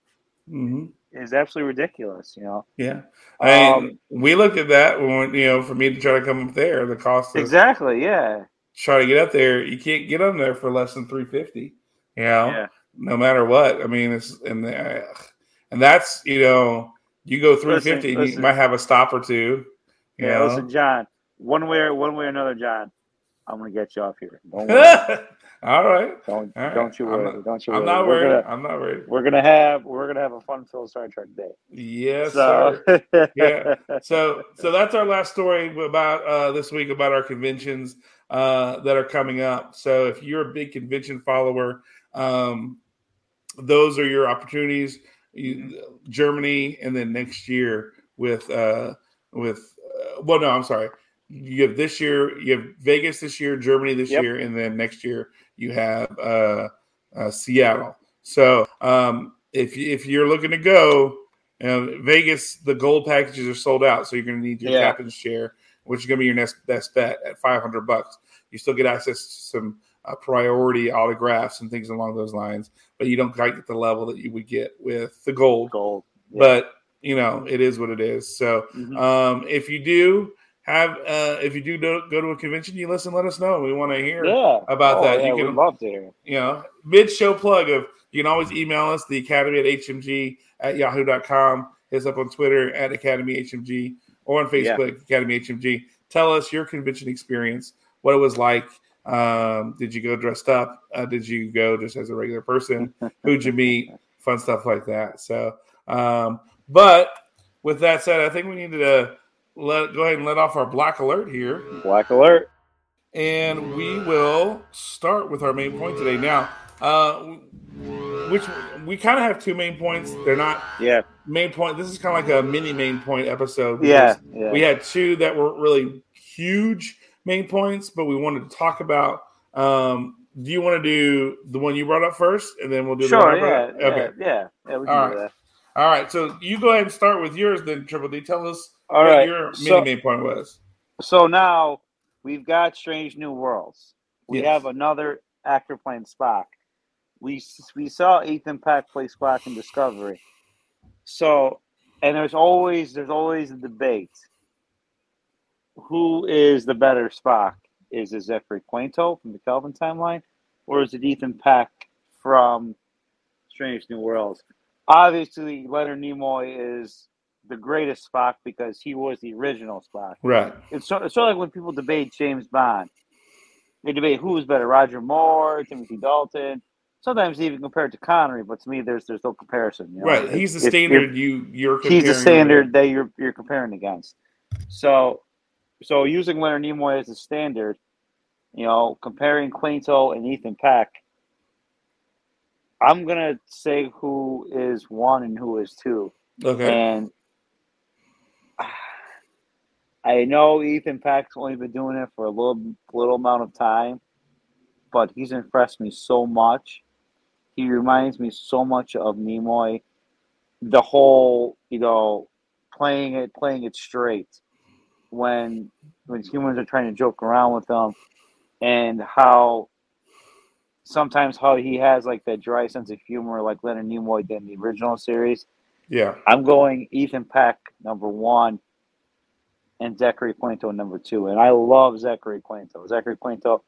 hmm is absolutely ridiculous. You know Yeah, I mean, Um, we looked at that when you know for me to try to come up there, the cost of exactly. Yeah. try to get up there, you can't get on there for less than three fifty. You know, Yeah. no matter what. I mean, it's and uh, and that's you know, you go three Listen, fifty, you might have a stop or two. Yeah. know? Listen, John. One way, or one way or another, John. I'm gonna get you off here. Don't worry. All right, don't All right. don't you I'm worry. not- don't you worry. I'm not worried. Gonna, I'm not worried. we're gonna have we're gonna have a fun filled Star Trek day. Yes, so sir. Yeah. so so that's our last story about uh, this week about our conventions uh, that are coming up. So if you're a big convention follower, um, those are your opportunities. You, Germany, and then next year with uh, with uh, well, no, I'm sorry. You have this year, you have Vegas this year, Germany this Yep. year, and then next year you have uh, uh, Seattle. So um, if if you're looking to go, uh, Vegas, the gold packages are sold out, so you're going to need your Yeah. captain's chair. which is going to be your next best bet at 500 bucks. You still get access to some uh, priority autographs and things along those lines, but you don't quite get the level that you would get with the gold. Gold. Yeah. But you know, it is what it is. So Mhm. um, if you do have, uh, if you do go to a convention, you listen, let us know. We want to hear yeah. about Oh, that. Yeah, You can- love to hear. you know, mid show plug of you can always email us, the academy at hmg at yahoo.com. Hit us up on Twitter at Academy HMG or on Yeah. Facebook, Academy HMG. Tell us your convention experience, what it was like. Um, did you go dressed up? Uh, did you go just as a regular person? Who'd you meet? Fun stuff like that. So, um, but with that said, I think we need to let go ahead and let off our black alert here Black alert. and we will start with our main point today. Now, uh, which we kind of have two main points. They're not Yeah. main point. This is kind of like a mini main point episode. Yeah. Yeah. we had two that were really huge main points, but we wanted to talk about. Um, do you want to do the one you brought up first, and then we'll do the sure. one I Yeah. up? Yeah. Okay. Yeah. Yeah. We can All do right. that. All right. So you go ahead and start with yours, then Triple D. Tell us All what right. your So, main point was. so now we've got Strange New Worlds. We Yes. have another actor playing Spock. We we saw Ethan Peck play Spock in Discovery. So, and there's always there's always a debate. Who is the better Spock? Is it Zachary Quinto from the Kelvin timeline, or is it Ethan Peck from Strange New Worlds? Obviously, Leonard Nimoy is the greatest Spock because he was the original Spock. Right. It's sort, it's sort of like when people debate James Bond. They debate who is better, Roger Moore, Timothy Dalton. Sometimes even compared to Connery, but to me, there's there's no comparison. you know? Right. He's the If- if standard. You you're he's the standard that you're you're comparing against. So, so using Leonard Nimoy as a standard, you know, comparing Quinto and Ethan Peck, I'm gonna say who is one and who is two. Okay. And I know Ethan Peck's only been doing it for a little little amount of time, but he's impressed me so much. He reminds me so much of Nimoy. The whole, you know, playing it playing it straight when when humans are trying to joke around with them, and how sometimes how he has like that dry sense of humor like Leonard Nimoy did in the original series. Yeah. I'm going Ethan Peck number one and Zachary Quinto number two. And I love Zachary Quinto. Zachary Quinto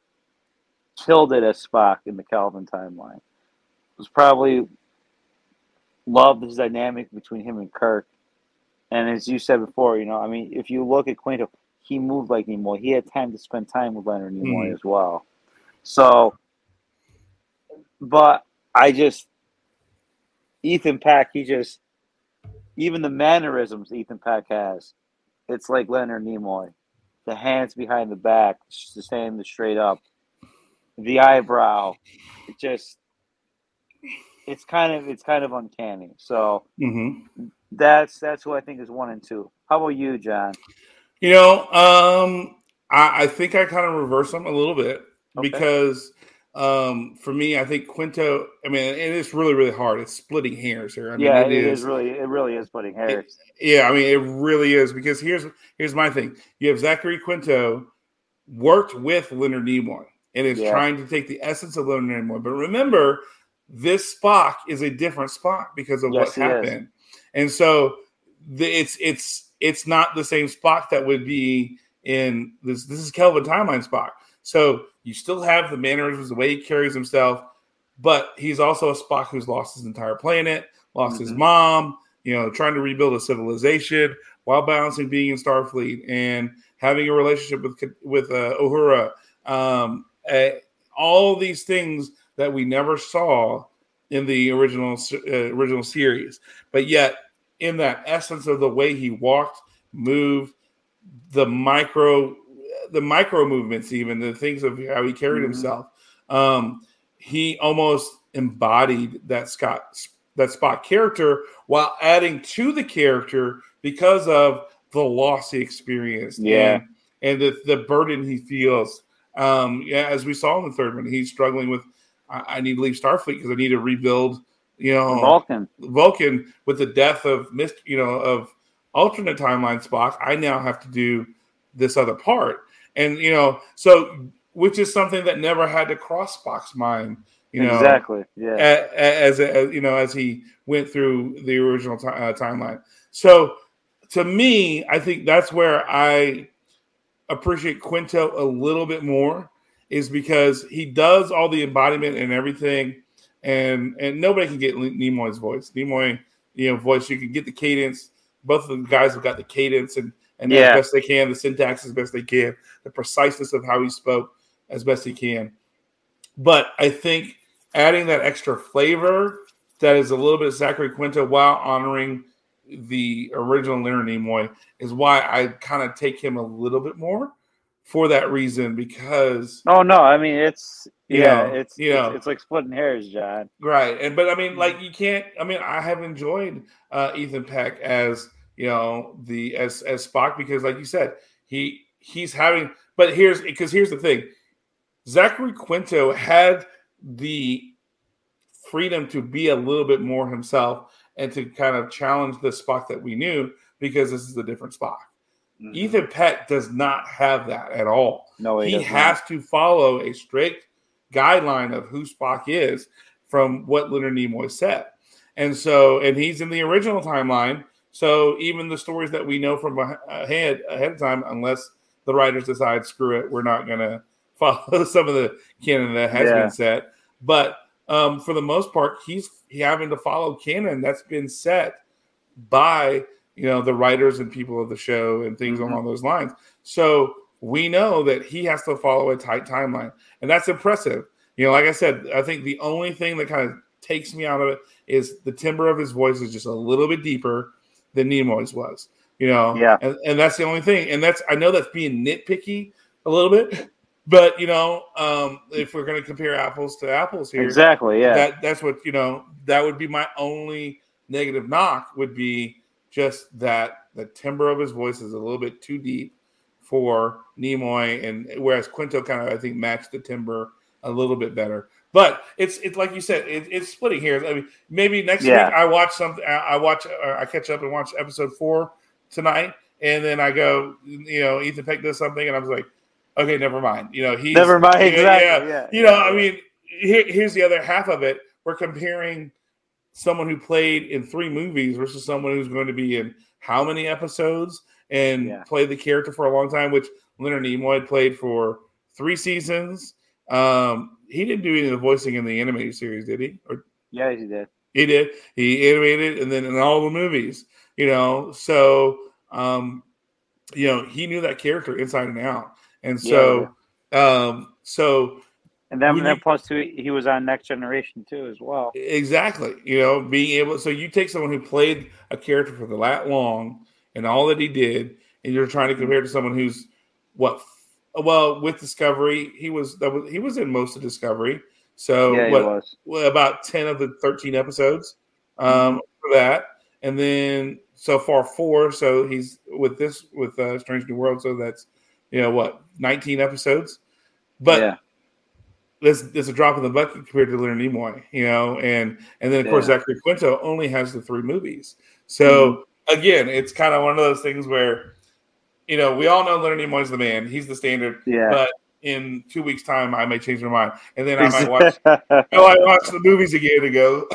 killed it as Spock in the Kelvin timeline. It was probably loved his dynamic between him and Kirk. And as you said before, you know, I mean, if you look at Quinto, he moved like Nimoy. He had time to spend time with Leonard Nimoy Mhm. as well. So, but I just, Ethan Peck. he just, even the mannerisms Ethan Peck has, it's like Leonard Nimoy. The hands behind the back, the stand straight up, the eyebrow, it just, it's kind of it's kind of uncanny. So hmm that's that's who I think is one and two. How about you, John? You know, um, I, I think I kind of reverse them a little bit Okay. because um, for me, I think Quinto. I mean, it is really, really hard. It's splitting hairs here. I mean, yeah, it is. really it really is splitting hairs. Yeah, I mean, it really is because here's here's my thing. You have Zachary Quinto worked with Leonard Nimoy and is Yeah. trying to take the essence of Leonard Nimoy. But remember, this Spock is a different Spock because of Yes, what he is. And so the, it's it's it's not the same Spock that would be in this. This is Kelvin timeline Spock. So you still have the mannerisms, the way he carries himself, but he's also a Spock who's lost his entire planet, lost his Mhm. mom, you know, trying to rebuild a civilization while balancing being in Starfleet and having a relationship with with uh, Uhura. Um, uh, all these things that we never saw in the original uh, original series, but yet in that essence of the way he walked, moved, the micro, the micro movements, even the things of how he carried Mhm. himself, um, he almost embodied that Scott that Spock character while adding to the character because of the loss he experienced. Yeah. and, and the, the burden he feels. Um, yeah, as we saw in the third one, he's struggling with. I, I need to leave Starfleet because I need to rebuild. You know, Vulcan. Vulcan with the death of Mist, you know, of alternate timeline Spock, I now have to do this other part. And you know, so which is something that never had to cross Spock's mind. You know, exactly. Yeah. As, as, you know, as he went through the original t- uh, timeline. So to me, I think that's where I appreciate Quinto a little bit more is because he does all the embodiment and everything, and and nobody can get Nimoy's voice. Nimoy, you know, voice you can get the cadence. Both of the guys have got the cadence and and yeah. as best they can, the syntax as best they can, the preciseness of how he spoke as best he can. But I think adding that extra flavor that is a little bit of Zachary Quinto while honoring the original Leonard Nimoy is why I kind of take him a little bit more for that reason because oh no i mean it's yeah know, it's you know, it's, it's, like splitting hairs john. Right and but i mean like you can't i mean i have enjoyed uh ethan peck as you know the as as spock because like you said he he's having but here's because here's the thing. Zachary quinto had the freedom to be a little bit more himself and to kind of challenge the spock that we knew because this is a different spock. Mm-hmm. Ethan Peck does not have that at all. No, he, he has to follow a strict guideline of who Spock is from what Leonard Nimoy said. And so, and he's in the original timeline. So even the stories that we know from ahead ahead of time, unless the writers decide screw it, we're not going to follow some of the canon that has yeah. been set. But um, for the most part, he's he having to follow canon that's been set by you know the writers and people of the show and things mm-hmm. along those lines. So we know that he has to follow a tight timeline, and that's impressive. You know, like I said, I think the only thing that kind of takes me out of it is the timbre of his voice is just a little bit deeper than Nimoy's was. You know, yeah, and, and that's the only thing. And that's I know that's being nitpicky a little bit, but you know, um, if we're going to compare apples to apples here, exactly, yeah, that that's what you know. That would be my only negative knock would be just that the timbre of his voice is a little bit too deep for Nimoy, and whereas Quinto kind of I think matched the timber a little bit better. But it's it's like you said, it, it's splitting here. I mean, maybe next yeah. week I watch something. I watch, uh, I catch up and watch episode four tonight, and then I go, you know, Ethan Peck does something, and I was like, okay, never mind. You know, he's never mind. Exactly. Yeah, yeah. You know, I mean, here, here's the other half of it. We're comparing someone who played in three movies versus someone who's going to be in how many episodes and yeah. play the character for a long time, which Leonard Nimoy played for three seasons. Um, he didn't do any of the voicing in the animated series, did he? Or yeah, he did. He did. He animated and then in all the movies, you know. So um, you know, he knew that character inside and out. And so yeah. um so and then, then plus two, he was on Next Generation too, as well. Exactly. You know, being able. So you take someone who played a character for the that long and all that he did, and you're trying to compare to someone who's what? Well, with Discovery, he was that was he was in most of Discovery. So yeah, what? About ten of the thirteen episodes um, mm-hmm. for that, and then so far four. So he's with this with uh, Strange New World. So that's you know what, nineteen episodes. But yeah this is a drop in the bucket compared to Leonard Nimoy, you know, and and then of yeah. course Zachary Quinto only has the three movies. So mm-hmm. Again, it's kind of one of those things where, you know, we all know Leonard Nimoy's the man; he's the standard. Yeah. But in two weeks' time, I may change my mind, and then I might watch. I might watch the movies again and go.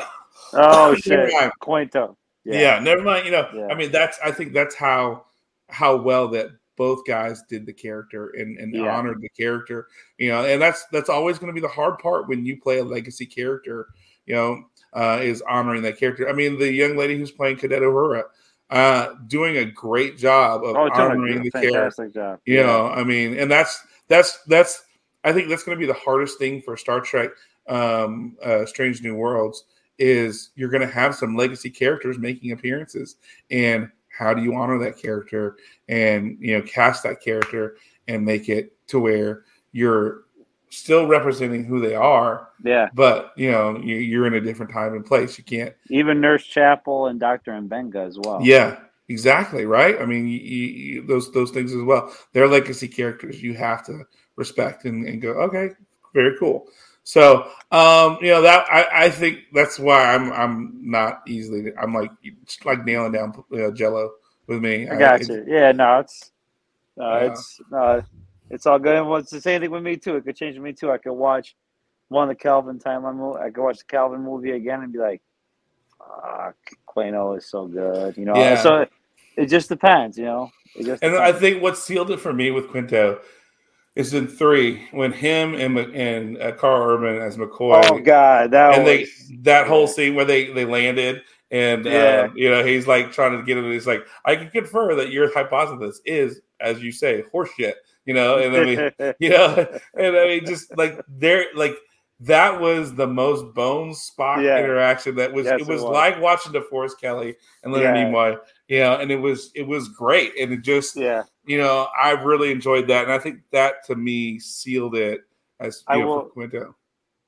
Oh shit, Quinto. Yeah. yeah. never mind. You know, yeah. I mean, that's I think that's how how well that both guys did the character and, and yeah. honored the character you know and that's that's always going to be the hard part when you play a legacy character you know uh, is honoring that character i mean the young lady who's playing cadet uhura uh, doing a great job of oh, honoring the character job. you yeah. know i mean and that's that's that's i think that's going to be the hardest thing for star trek um, uh, strange new worlds is you're going to have some legacy characters making appearances and how do you honor that character and you know cast that character and make it to where you're still representing who they are. Yeah. But you know you, are in a different time and place. You can't even Nurse Chapel and Doctor Mbenga as well. Yeah. Exactly right. I mean, you, you, those those things as well. They're legacy characters. You have to respect and, and go. Okay, very cool. So, um, you know that I, I think that's why I'm I'm not easily I'm like like nailing down uh, Jello with me. I got I, you. Yeah, no, it's No, Yeah. it's no, it's all good. Well, it's the same thing with me too. It could change me too. I could watch one of the Kelvin timeline movie. I could watch the Kelvin movie again and be like, "Fuck, Quinto is so good." You know. Yeah. So it just depends. You know. It just And I think what sealed it for me with Quinto is in three when him and and uh, Karl Urban as McCoy oh God, that and they that whole scene where they they landed and Yeah. um, you know he's like trying to get him. He's like, I can confer that your hypothesis is, as you say, horseshit. You know, and I mean, you know, and I mean, just like there, like that was the most bones Spock Yeah. interaction. That was Yes, it it was was. like watching DeForest Kelley and Leonard Yeah. Nimoy. You know, and it was it was great, and it just yeah. you know I really enjoyed that, and I think that to me sealed it as I know, will- Quinto.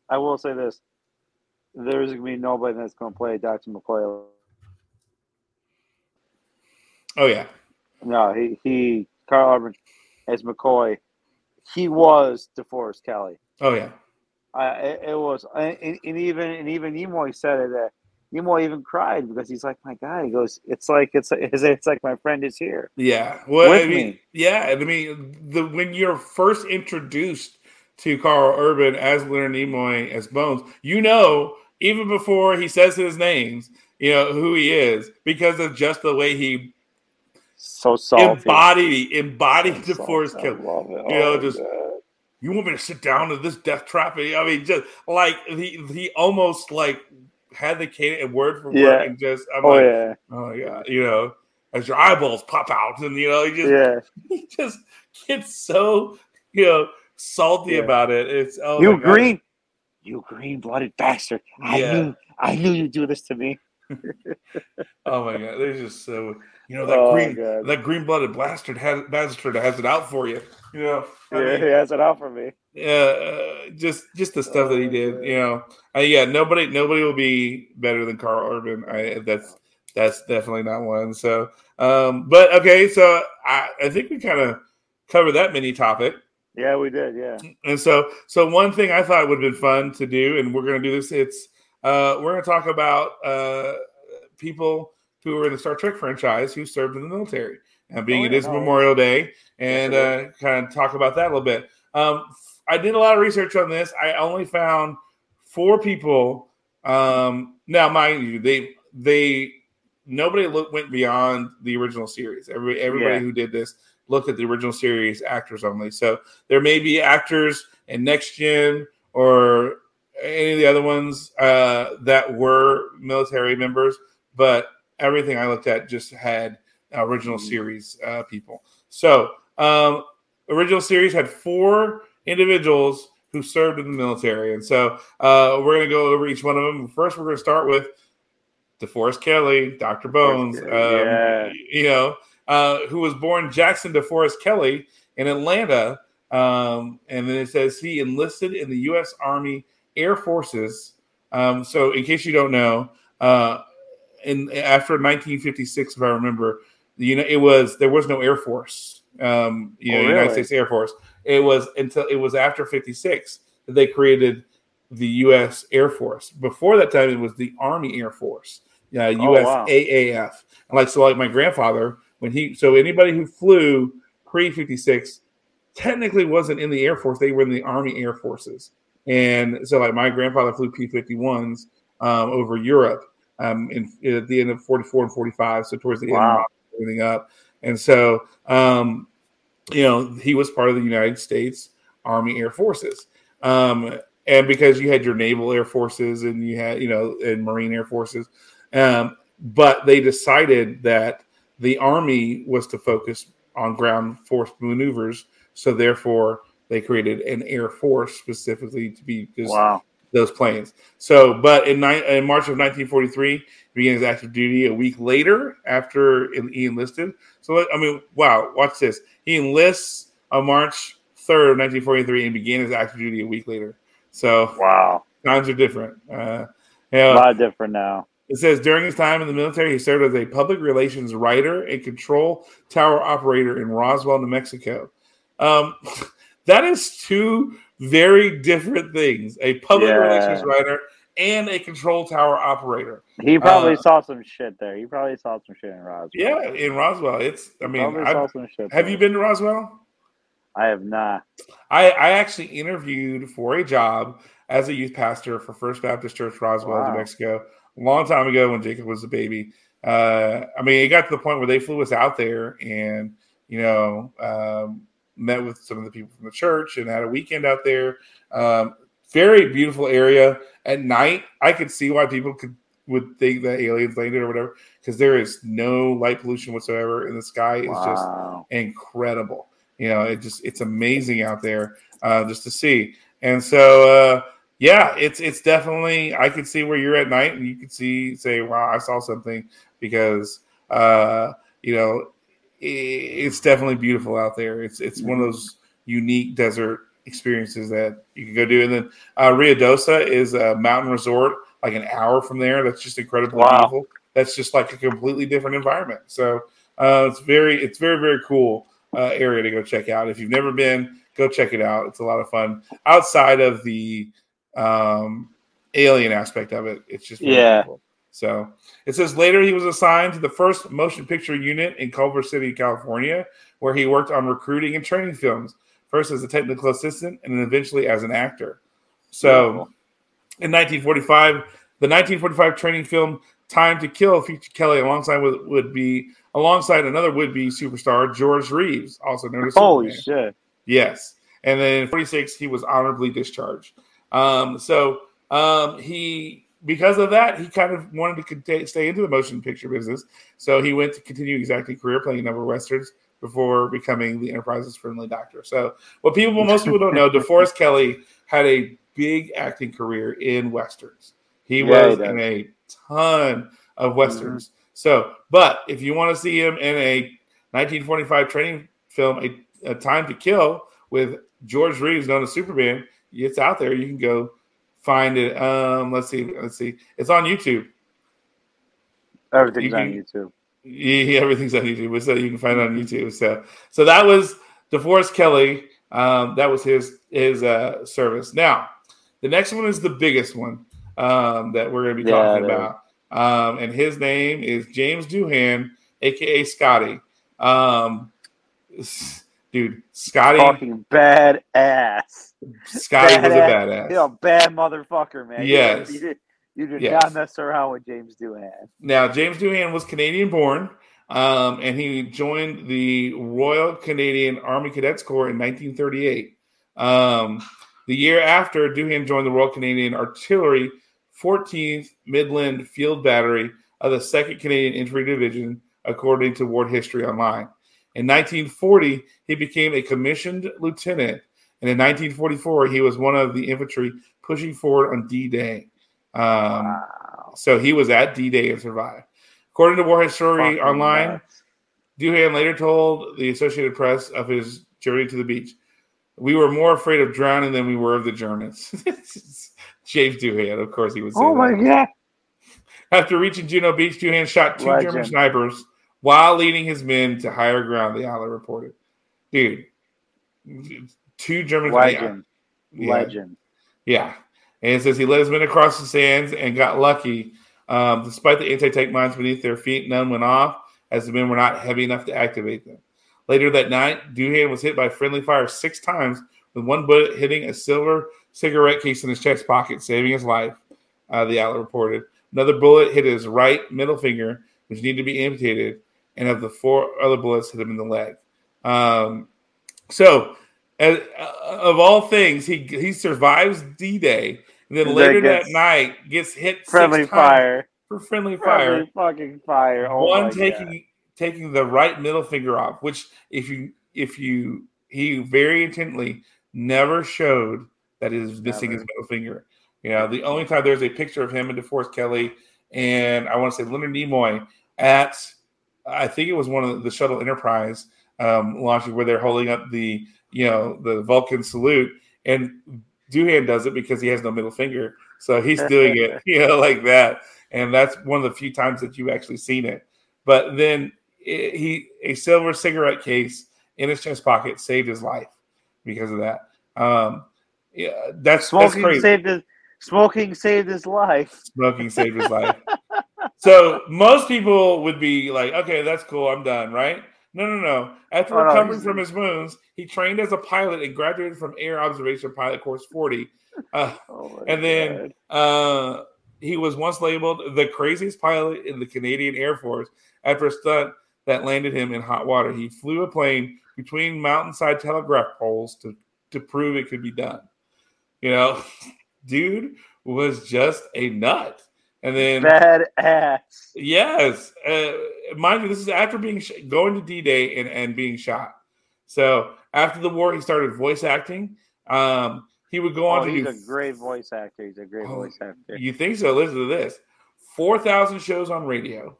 I will say this: there's gonna be nobody that's gonna play Doctor McCoy. Oh yeah, No, he he Karl Urban as McCoy. He was DeForest Kelley. oh yeah, I it, it was, and, and even and even Nimoy said it. That Nimoy even cried because he's like, my God. He goes, it's like it's it's, it's like my friend is here. Yeah. Well, I mean, me. yeah. I mean, the when you're first introduced to Karl Urban as Leonard Nimoy as Bones, you know, even before he says his names, you know who he is because of just the way he So salty. embodied embodied So the Force salty. Kill. I love it. You know, Oh, just- God. You want me to sit down to this death trap? I mean, just like he he almost like had the cadence word for word and just I'm oh like, yeah, oh yeah, you know, as your eyeballs pop out and you know, he just yeah. he just gets so you know salty Yeah. about it. It's oh you green, you green blooded bastard. I Yeah. knew, I knew you'd do this to me. Oh my god, they're just so you know that Oh, green God. that green blooded bastard has bastard has it out for you. You know, I Yeah, mean, he has it out for me. uh, just just the stuff that he Oh, did. You know, uh, yeah, nobody nobody will be better than Karl Urban. I that's that's definitely not one. So, um, but okay, so I I think we kind of covered that mini topic. Yeah, we did. Yeah. And so, so one thing I thought would have been fun to do, and we're going to do this. It's uh, we're going to talk about uh, people who were in the Star Trek franchise who served in the military, and being Oh, yeah, is no. Memorial Day, and Yes, uh, kind of talk about that a little bit. Um, I did a lot of research on this. I only found four people. Um, now, mind you, they they nobody look, went beyond the original series. Every everybody Yeah. who did this looked at the original series actors only. So there may be actors in Next Gen or any of the other ones uh, that were military members, but everything I looked at just had original series uh, people. So um, original series had four individuals who served in the military, and so uh, we're going to go over each one of them. First, we're going to start with DeForest Kelley, Doctor Bones. Um, yeah. You know, uh, who was born Jackson DeForest Kelley in Atlanta. Um, and then it says he enlisted in the U.S. Army Air Forces. Um, so, in case you don't know, uh, in after 1956, if I remember, you know, it was there was no Air Force. Um, you Oh, know, United? States Air Force. It was until it was after 56 that they created the U.S. Air Force. Before that time, it was the Army Air Force. Yeah, Oh, wow. USAAF. And like so, like my grandfather, when he so anybody who flew pre 56 technically wasn't in the Air Force, they were in the Army Air Forces. And so, like, my grandfather flew P 51s um, over Europe um, in, at the end of 44 and 45. So, towards the Wow. end, everything up. And so, um, you know, he was part of the United States Army Air Forces. Um, and because you had your naval air forces and you had, you know, and Marine Air Forces. Um, but they decided that the Army was to focus on ground force maneuvers. So therefore, they created an Air Force specifically to be just Wow. Those planes. So, but in, ni- in March of 1943, he began his active duty a week later after he enlisted. So, I mean, wow, watch this. He enlists on March 3rd of 1943 and began his active duty a week later. So, Wow. times are different. Uh, you A lot different now. it says during his time in the military, he served as a public relations writer and control tower operator in Roswell, New Mexico. Um, that is two very different things: a public Yeah. relations writer and a control tower operator. He probably Uh, saw some shit there. He probably saw some shit in Roswell. Yeah, in Roswell. It's. I mean, I've- saw some shit. have there. you been to Roswell? I have not. I, I actually interviewed for a job as a youth pastor for First Baptist Church Roswell, Wow. New Mexico, a long time ago when Jacob was a baby. Uh, I mean, it got to the point where they flew us out there and, you know, um, met with some of the people from the church and had a weekend out there. Um, very beautiful area. At night, I could see why people could would think that aliens landed or whatever, because there is no light pollution whatsoever, and the sky is just incredible. You know, it just it's amazing out there uh, just to see. And so, uh, yeah, it's it's definitely I could see where you're at night, and you could see say, "Wow, I saw something," because uh, you know it's definitely beautiful out there. It's it's one of those unique desert experiences that you can go do. And then uh, Ruidoso is a mountain resort, like an hour from there. That's just incredibly Wow. beautiful. That's just like a completely different environment. So uh, it's very it's very very cool uh, area to go check out. If you've never been, go check it out. It's a lot of fun. Outside of the um, alien aspect of it, it's just Yeah. cool. So it says later he was assigned to the first motion picture unit in Culver City, California, where he worked on recruiting and training films. First as a technical assistant, and then eventually as an actor. So in 1945, the 1945 training film "Time to Kill" featured Kelley alongside with would be alongside another would be superstar George Reeves, also known as Holy Superman. shit. Yes. And then in 46, he was honorably discharged. Um, so um, he, because of that, he kind of wanted to conta- stay into the motion picture business. So he went to continue his acting career, playing a number of westerns before becoming the Enterprise's friendly doctor. So what people, most people don't know, DeForest Kelley had a big acting career in westerns. He Yeah, was he in a ton of westerns. So, but if you want to see him in a 1945 training film, a, a Time to Kill with George Reeves, known as Superman, it's out there. You can go find it. Um, let's see, let's see. It's on YouTube. Everything's You on YouTube. Yeah, everything's on YouTube, so you can find it on YouTube. So, so that was DeForest Kelley. Um, that was his his uh, service. Now, the next one is the biggest one um, that we're going to be Yeah, talking about, um, and his name is James Doohan, aka Scotty. Um, dude, Scotty, Fucking badass. Scotty was a badass. You're a bad motherfucker, man. Yes. You, did, you did Yes. not mess around with James Doohan. Now, James Doohan was Canadian born, um, and he joined the Royal Canadian Army Cadets Corps in 1938. Um, the year after, Doohan joined the Royal Canadian Artillery 14th Midland Field Battery of the 2nd Canadian Infantry Division, according to War History Online. In 1940, he became a commissioned lieutenant, and in 1944, he was one of the infantry pushing forward on D Day. Um, wow. so he was at D Day and survived. According to War History Fucking Online, nuts. Doohan later told the Associated Press of his journey to the beach. We were more afraid of drowning than we were of the Germans. James Doohan, of course, he was. Oh that. my god. After reaching Juno Beach, Doohan shot two Legend. German snipers while leading his men to higher ground, the outlet reported. Dude, two German Legend. Yeah. Legend. Yeah. And it says he led his men across the sands and got lucky. Um, despite the anti tank mines beneath their feet, none went off as the men were not heavy enough to activate them. Later that night, Doohan was hit by friendly fire six times, with one bullet hitting a silver cigarette case in his chest pocket, saving his life, uh, the outlet reported. Another bullet hit his right middle finger, which needed to be amputated, and of the four other bullets hit him in the leg. Um, so, as, uh, of all things, he he survives D Day, and then later that night gets hit six Friendly times fire. for friendly fire. Fucking fire. Oh One taking God. taking the right middle finger off, which if you if you he very intently never showed that he was missing Never. his middle finger. You know, the only time there's a picture of him and DeForest Kelley and I want to say Leonard Nimoy at I think it was one of the shuttle Enterprise um, launching where they're holding up the you know the Vulcan salute and Doohan does it because he has no middle finger, so he's doing it you know like that, and that's one of the few times that you've actually seen it. But then it, he a silver cigarette case in his chest pocket saved his life because of that. Um, yeah, that's that's Smoking crazy. saved his Smoking saved his life. Smoking saved his life. So most people would be like, okay, that's cool. I'm done, right? No, no, no. After Oh, recovering he's- from his wounds, he trained as a pilot and graduated from Air Observation Pilot Course 40. Uh, Oh and then uh, he was once labeled the craziest pilot in the Canadian Air Force after a stunt that landed him in hot water. He flew a plane between mountainside telegraph poles to, to prove it could be done. You know, dude was just a nut. And then bad ass. Yes, uh, mind you, this is after being sh- going to D Day and, and being shot. So after the war, he started voice acting. Um, he would go on Oh, to he's do. a great voice actor. He's a great Oh, voice actor. You think so? Listen to this: four thousand shows on radio,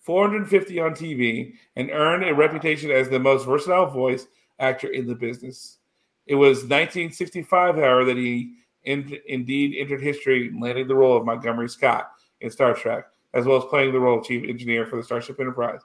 four hundred fifty on TV, and earned a reputation as the most versatile voice actor in the business. It was 1965, however, that he in, indeed entered history, landing the role of Montgomery Scott in Star Trek, as well as playing the role of chief engineer for the Starship Enterprise.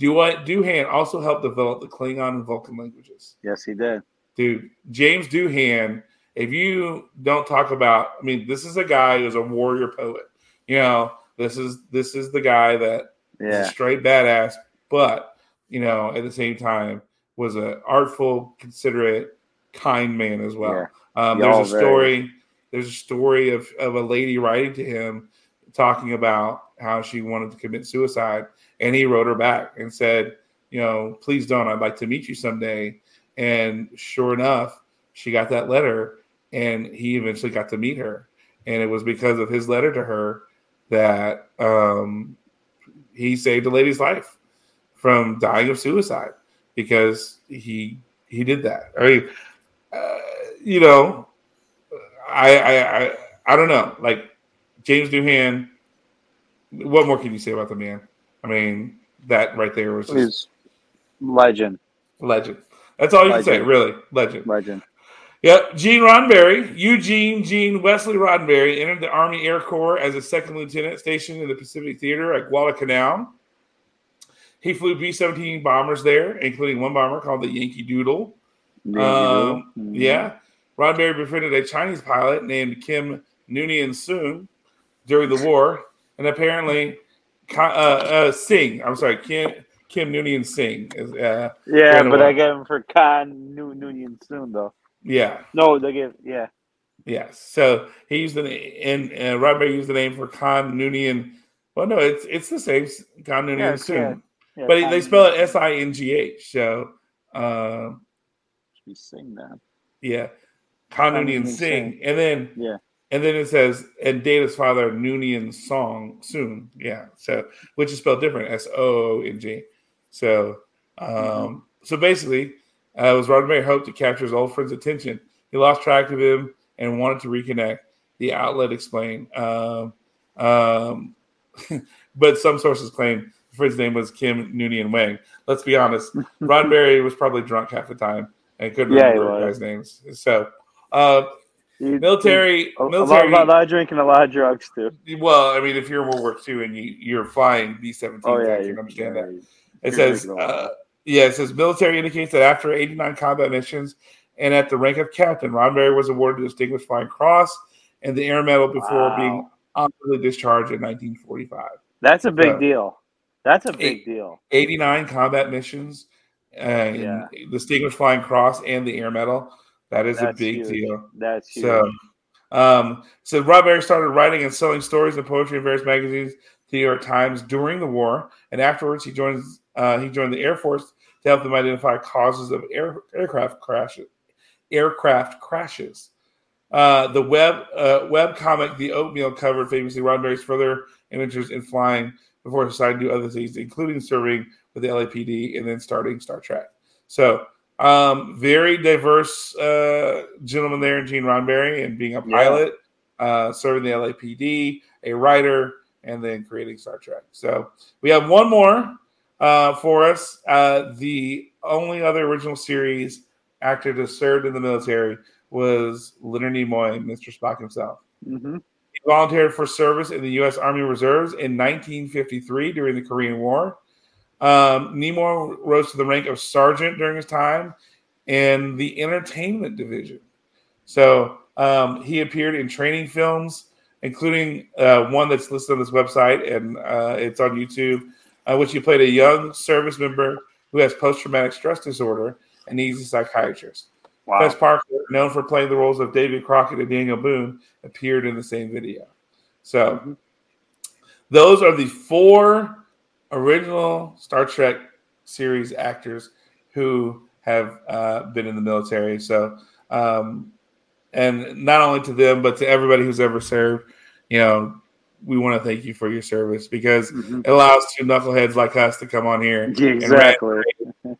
Doohan also helped develop the Klingon and Vulcan languages. Yes, he did. Dude, James Doohan, if you don't talk about, I mean, this is a guy who's a warrior poet. You know, this is this is the guy that is a Yeah. straight badass, but you know, at the same time, was a artful, considerate, kind man as well. Um, there's a story. There's a story of of a lady writing to him, talking about how she wanted to commit suicide, and he wrote her back and said, you know, please don't. I'd like to meet you someday. And sure enough, she got that letter, and he eventually got to meet her. And it was because of his letter to her that um, he saved a lady's life from dying of suicide because he he did that. I mean, uh, you know, I, I I I don't know. Like James Doohan, what more can you say about the man? I mean, that right there was just He's legend. legend. That's all you can say, really, legend. Legend. Yep, Gene Roddenberry, Eugene Gene Wesley Roddenberry entered the Army Air Corps as a second lieutenant stationed in the Pacific Theater at Guadalcanal. He flew B 17 bombers there, including one bomber called the Yankee Doodle. Um, Mhm. yeah. Roddenberry befriended a Chinese pilot named Kim Noonien Soon during the war, and apparently, uh, uh, Singh, I'm sorry, Kim, Kim Noonien Singh. Is, uh, Yeah, but away. I get him for Khan Noonien soon though. yeah, No, they give yeah. Yes. So he used the and uh, used the name for Khan Noonien. Well, no, it's it's the same Khan Noonien Yeah, soon, yeah, yeah but Khan they spell it S I N G H. So, uh, We sing that. yeah, Khan Noonien Singh, Singh. and then Yeah. And then it says and Data's father Noonien Soong soon. Yeah. So which is spelled different S O O N G. So, um, Mm-hmm. so basically, uh, it was Roddenberry hoped to capture his old friend's attention. He lost track of him and wanted to reconnect. The outlet explained. Um, um, but some sources claim the friend's name was Kim Noonian Wang. Let's be honest, Roddenberry was probably drunk half the time and couldn't Yeah, remember guys' names. So, uh, He- military, lot, military. a lot- a lot of drinking, a lot of drugs too. Well, I mean, if you're in World War II and you, you're fine, B 17, Oh yeah, I can you- understand yeah, that. you- It says, drinking a lot. uh, yeah, it says military indicates that after 89 combat missions and at the rank of captain, Roddenberry was awarded the Distinguished Flying Cross and the Air Medal before Wow. being honorably discharged in 1945. That's a big Uh, deal. That's a big eight- deal. 89 combat missions, and Yeah. the Distinguished Flying Cross and the Air Medal. That is a big huge. deal. That's huge. So, um, so Roddenberry started writing and selling stories and poetry in various magazines, the New York Times during the war, and afterwards he joins uh, he joined the Air Force to help them identify causes of air, aircraft crashes. Aircraft crashes. Uh, the web uh, web comic The Oatmeal covered famously Roddenberry's further adventures in flying before deciding to do other things, including serving with the LAPD and then starting Star Trek. So, um, very diverse uh, gentleman there in Gene Roddenberry and being a Yeah. pilot, uh, serving the LAPD, a writer, and then creating Star Trek. So, we have one more uh, for us. Uh, the only other original series actor to serve in the military was Leonard Nimoy, Mr. Spock himself. hmm He volunteered for service in the U.S. Army Reserves in 1953 during the Korean War. Um, Nimoy rose to the rank of sergeant during his time in the entertainment division. So Um, he appeared in training films, including uh, one that's listed on this website, and uh, it's on YouTube, uh, which he played a young service member who has post traumatic stress disorder and needs a psychiatrist. Wow. Fess Parker, known for playing the roles of David Crockett and Daniel Boone, appeared in the same video. So, those are the four original Star Trek series actors who have uh, been in the military. So, um, and not only to them, but to everybody who's ever served, you know, we want to thank you for your service because Mhm. it allows two knuckleheads like us to come on here Exactly.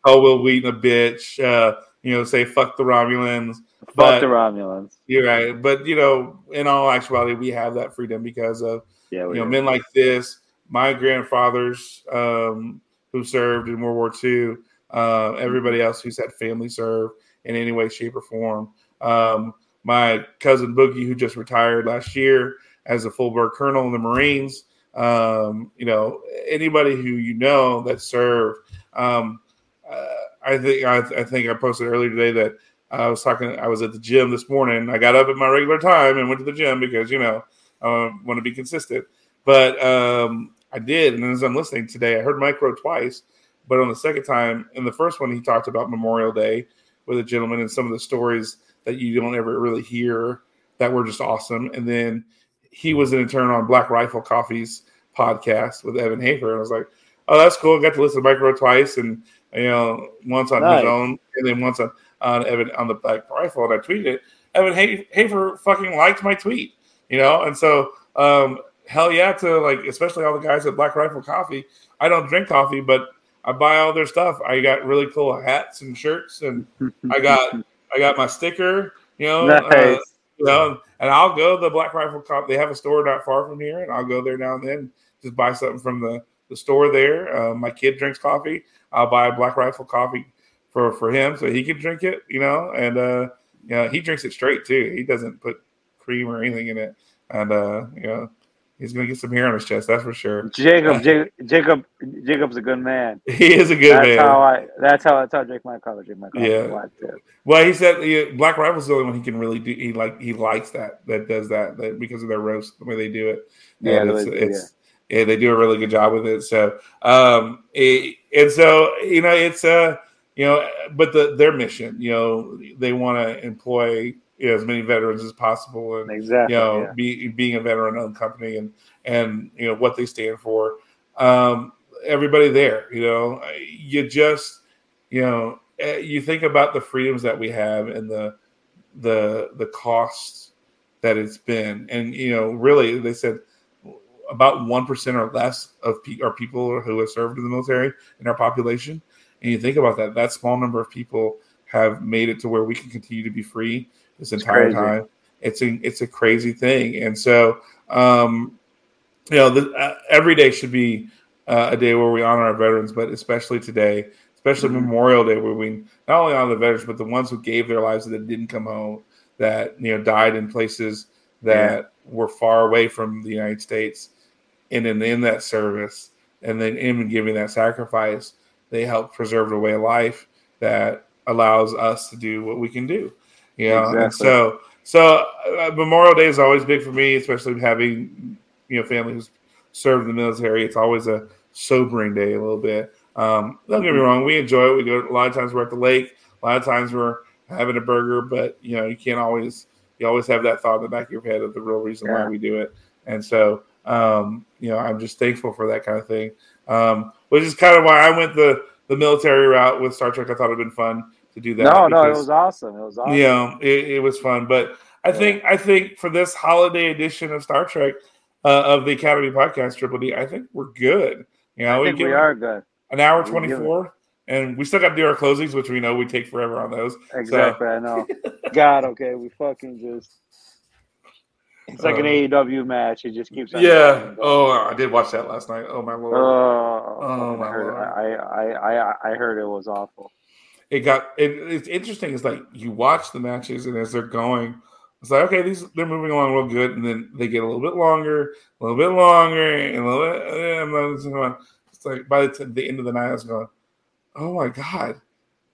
oh, Wil Wheaton a bitch, uh, you know, say fuck the Romulans. Fuck But the Romulans. you're right. But you know, in all actuality, we have that freedom because of Yeah, you know do. men like this. My grandfathers um, who served in World War II, uh, everybody else who's had family serve in any way, shape, or form. Um, my cousin Boogie, who just retired last year as a full bird colonel in the Marines. Um, you know, anybody who you know that served. Um, uh, I think I, I think I posted earlier today that I was talking. I was at the gym this morning. I got up at my regular time and went to the gym because you know I want to be consistent. But um, I did, and as I'm listening today, I heard Micro twice. But on the second time, in the first one, he talked about Memorial Day with a gentleman and some of the stories that you don't ever really hear that were just awesome. And then he was an intern on Black Rifle Coffee's podcast with Evan Hafer, and I was like, "Oh, that's cool." I got to listen to Micro twice, and you know, once on Nice. his own, and then once on on Evan on the Black Rifle, and I tweeted it. Evan Hafer fucking liked my tweet, you know, and so um, hell yeah to like, especially all the guys at Black Rifle Coffee. I don't drink coffee, but I buy all their stuff. I got really cool hats and shirts, and I got I got my sticker, you know, uh, you know, and I'll go to the Black Rifle Coffee. They have a store not far from here, and I'll go there now and then, just buy something from the the store there. Uh, my kid drinks coffee. I'll buy a Black Rifle coffee for for him so he can drink it, you know, and uh, yeah, he drinks it straight too. He doesn't put cream or anything in it, and uh, you know, he's gonna get some hair on his chest, that's for sure. Jacob, Jacob, Jacob, Jacob's a good man. He is a good man. that's man. how I. That's how. That's how Jake my color. Jake my color. Yeah. Well, he said yeah, Black Rifle's the only one he can really do. He like he likes that that does that, that because of their roast the way they do it. Yeah, and it's, they- it's yeah, they do a really good job with it. So um, it, and so you know it's uh you know, but the their mission, you know, they want to employ you know, as many veterans as possible, and Exactly. you know, yeah. be, being a veteran-owned company and and you know what they stand for. Um, everybody there, you know, you just you know, eh, you think about the freedoms that we have and the the the costs that it's been, and you know, really, they said about one percent or less of pe- are people who have served in the military in our population. And you think about that, that small number of people have made it to where we can continue to be free this entire crazy. time. It's a it's a crazy thing, and so um, you know, the, uh, every day should be uh, a day where we honor our veterans, but especially today, especially Mhm. Memorial Day, where we not only honor the veterans, but the ones who gave their lives that didn't come home, that you know died in places that were far away from the United States, and in in that service, and then in giving that sacrifice, they help preserve the way of life that allows us to do what we can do. You know, and so so uh, Memorial Day is always big for me, especially having you know family who's served in the military. It's always a sobering day a little bit. Um, don't get me wrong, we enjoy it. We go a lot of times we're at the lake, a lot of times we're having a burger, but you know you can't always you always have that thought in the back of your head of the real reason why we do it. And so um, you know I'm just thankful for that kind of thing, um, which is kind of why I went the the military route with Star Trek. I thought it'd been fun to do that. No, no, it was awesome. It was awesome. you know, it, it was fun. But I think I think for this holiday edition of Star Trek uh, of the Academy Podcast Triple D, I think we're good. You know, think we are good. an hour twenty four, and we still got to do our closings, which we know we take forever on those. Exactly. I know. God, okay, we fucking just. It's like an Uh, AEW match. It just keeps. Yeah. Oh, I did watch that last night. Oh my lord. Oh, Oh, I my Lord. I, I, I, I heard it was awful. It got it, it's interesting it's like you watch the matches and as they're going it's like okay these they're moving along real good and then they get a little bit longer a little bit longer and a little bit eh, and then it's like by the, t- the end of the night i was going oh my god Is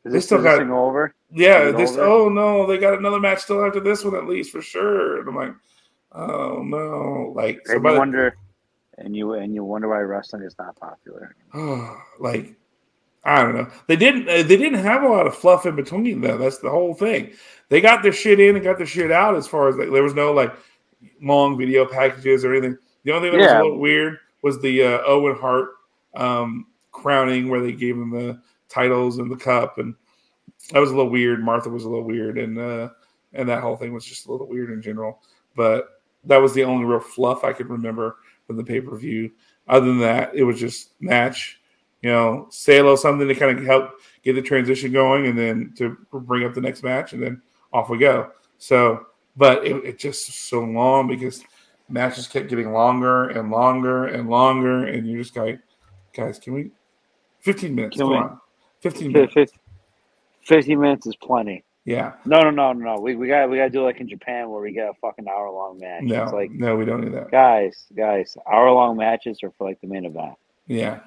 They this, still got- over? Yeah, this. over? Oh no, they got another match still after this one at least for sure. And I'm like, oh no, like And you wonder, and you and you wonder why wrestling is not popular. like I don't know. They didn't. uh, They didn't have a lot of fluff in between though. That's the whole thing. They got their shit in and got their shit out. As far as like, there was no like long video packages or anything. The only thing that Yeah. was a little weird was the uh, Owen Hart um, crowning where they gave him the titles and the cup, and that was a little weird. Martha was a little weird, and uh, and that whole thing was just a little weird in general. But that was the only real fluff I could remember from the pay per view. Other than that, it was just match you know, say a little something to kind of help get the transition going and then to bring up the next match and then off we go. So, but it, it just so long because matches kept getting longer and longer and longer. And you're just like, guys, can we 15 minutes? Can Come we- on. 15 minutes. fif- Fifty minutes is plenty. Yeah. No, no, no, no, no. We we got we got to do like in Japan where we get a fucking hour long match. No, It's like no, we don't do that. guys, guys, hour long matches are for like the main event. Yeah.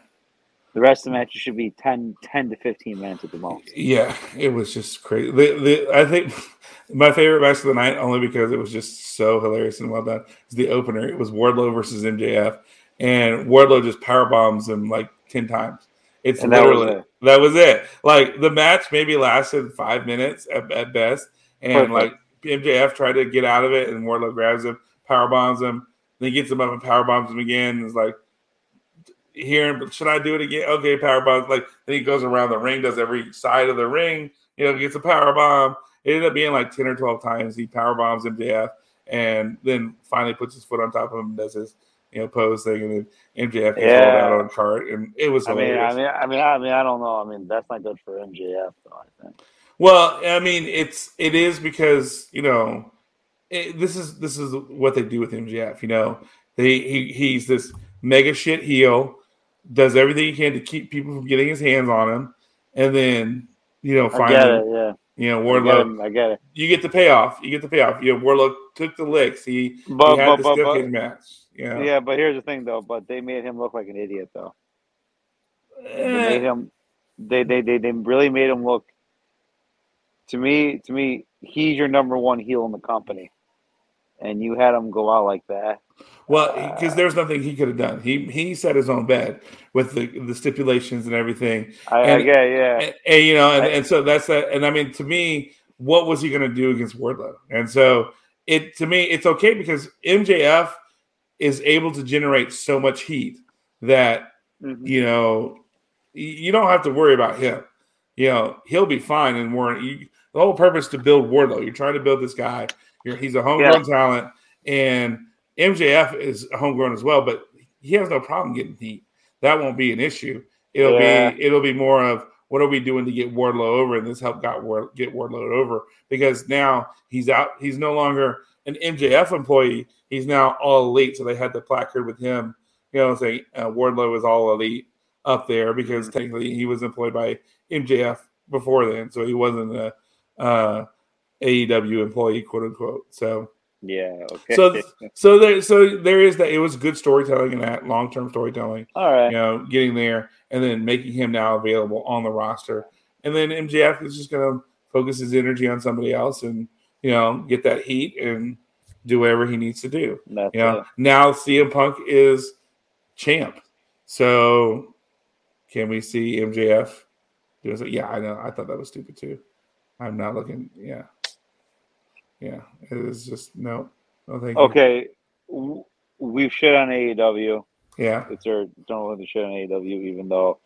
The rest of the match should be 10, 10 to fifteen minutes at the most. Yeah, it was just crazy. The, the, I think my favorite match of the night, only because it was just so hilarious and well done, is the opener. It was Wardlow versus MJF, and Wardlow just power bombs him like ten times. It's And that was it. that was it. Like the match maybe lasted five minutes at, at best, and Perfect. like MJF tried to get out of it, and Wardlow grabs him, power bombs him, then gets him up and power bombs him again. It's like hearing, but should I do it again? Okay, power bomb. Like then he goes around the ring, does every side of the ring, you know, gets a power bomb. It ended up being like ten or twelve times he power bombs MJF, and then finally puts his foot on top of him, and does his you know pose thing, and then MJF gets Yeah. rolled out on cart, and it was I mean. I mean, I mean, I mean, I don't know. I mean, that's not good for MJF, though. I think. Well, I mean, it's it is because you know it, this is this is what they do with MJF. You know, they he, he's this mega shit heel, does everything he can to keep people from getting his hands on him, and then you know get it. Yeah, you know, Wardlow, I get it. you get the payoff. You get the payoff. You know, Wardlow took the licks. He, But he had but the but, but match. Yeah, yeah, but here's the thing, though. But they made him look like an idiot, though. They Eh, made him. They they they they really made him look. To me, to me, he's your number one heel in the company, and you had him go out like that. Well, because there's nothing he could have done. He he set his own bed with the the stipulations and everything. I, And- get, it, yeah. and, and, you know, and, I- and so that's that. And I mean, to me, what was he going to do against Wardlow? And so it to me, it's okay because MJF is able to generate so much heat that Mhm. you know you don't have to worry about him. You know, he'll be fine. And Warren, you, the whole purpose to build Wardlow. You're trying to build this guy. You're, he's a homegrown talent, and MJF is homegrown as well. But he has no problem getting heat. That won't be an issue. It'll Yeah. be it'll be more of what are we doing to get Wardlow over, and this help got Ward, get Wardlow over because now he's out. He's no longer an MJF employee. He's now all elite. So they had the placard with him, you know, saying uh, Wardlow is all elite up there because technically he was employed by MJF before then, so he wasn't a uh, AEW employee, quote unquote. So Yeah. Okay. so so there so there is that. It was good storytelling in that long term storytelling all right. you know, getting there and then making him now available on the roster. And then MJF is just going to focus his energy on somebody else and, you know, get that heat and do whatever he needs to do. That's You know, it. now CM Punk is champ. So can we see MJF? Yeah, I know. I thought that was stupid too. I'm not looking. Yeah. Yeah. It is just no. No, thank you. Okay. We've shit on AEW. Yeah. It's our don't let the shit on AEW, even though,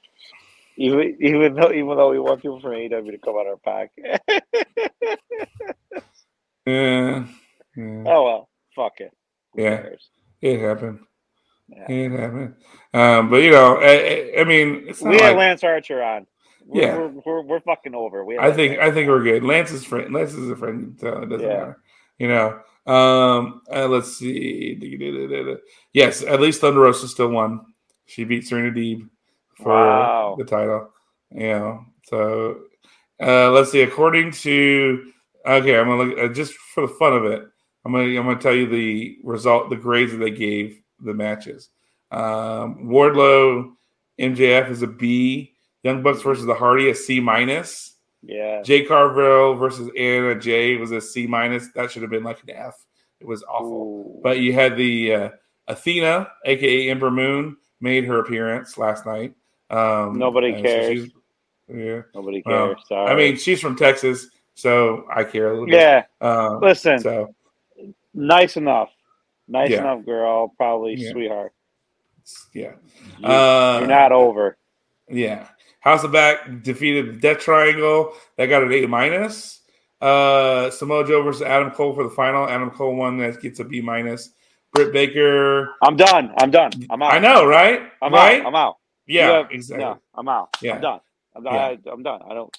even even though even though we want people from AEW to come on our pack. Yeah. yeah. oh well, fuck it. Who Yeah. cares? It happened. Yeah. It happened. Um, but you know, I, I- mean, it's We had like- Lance Archer on. We're, Yeah. we're, we're, we're fucking over. We I think I think we're good. Lance is friend. Lance is a friend. So it doesn't Yeah. matter. You know. Um, uh, let's see. Yes, at least Thunder Rosa still won. She beat Serena Deeb for Wow. the title. You know. So uh, let's see. According to okay, I'm gonna look uh, just for the fun of it. I'm gonna I'm gonna tell you the result, the grades that they gave the matches. Um, Wardlow, MJF is a B. Young Bucks versus the Hardy a C minus. Yeah. Jade Cargill versus Anna Jay was a C minus. That should have been like an F. It was awful. Ooh. But you had the uh, Athena, aka Ember Moon, made her appearance last night. Um, Nobody and so cares. yeah. Nobody cares. Sorry. I mean, she's from Texas, so I care a little bit. yeah. Um, Listen, so nice enough. Nice Yeah. enough, girl. Probably Yeah. sweetheart. yeah. You, Uh, you're not over. Yeah. House of Black defeated the Death Triangle. That got an A minus. Uh Samoa Joe versus Adam Cole for the final. Adam Cole won. That gets a B minus. Britt Baker. I'm done. I'm done. I'm out. I know, right? I'm right? out. I'm out. yeah, have- exactly. No, I'm out. Yeah. I'm done. I'm done. Yeah. I, I'm done. I don't.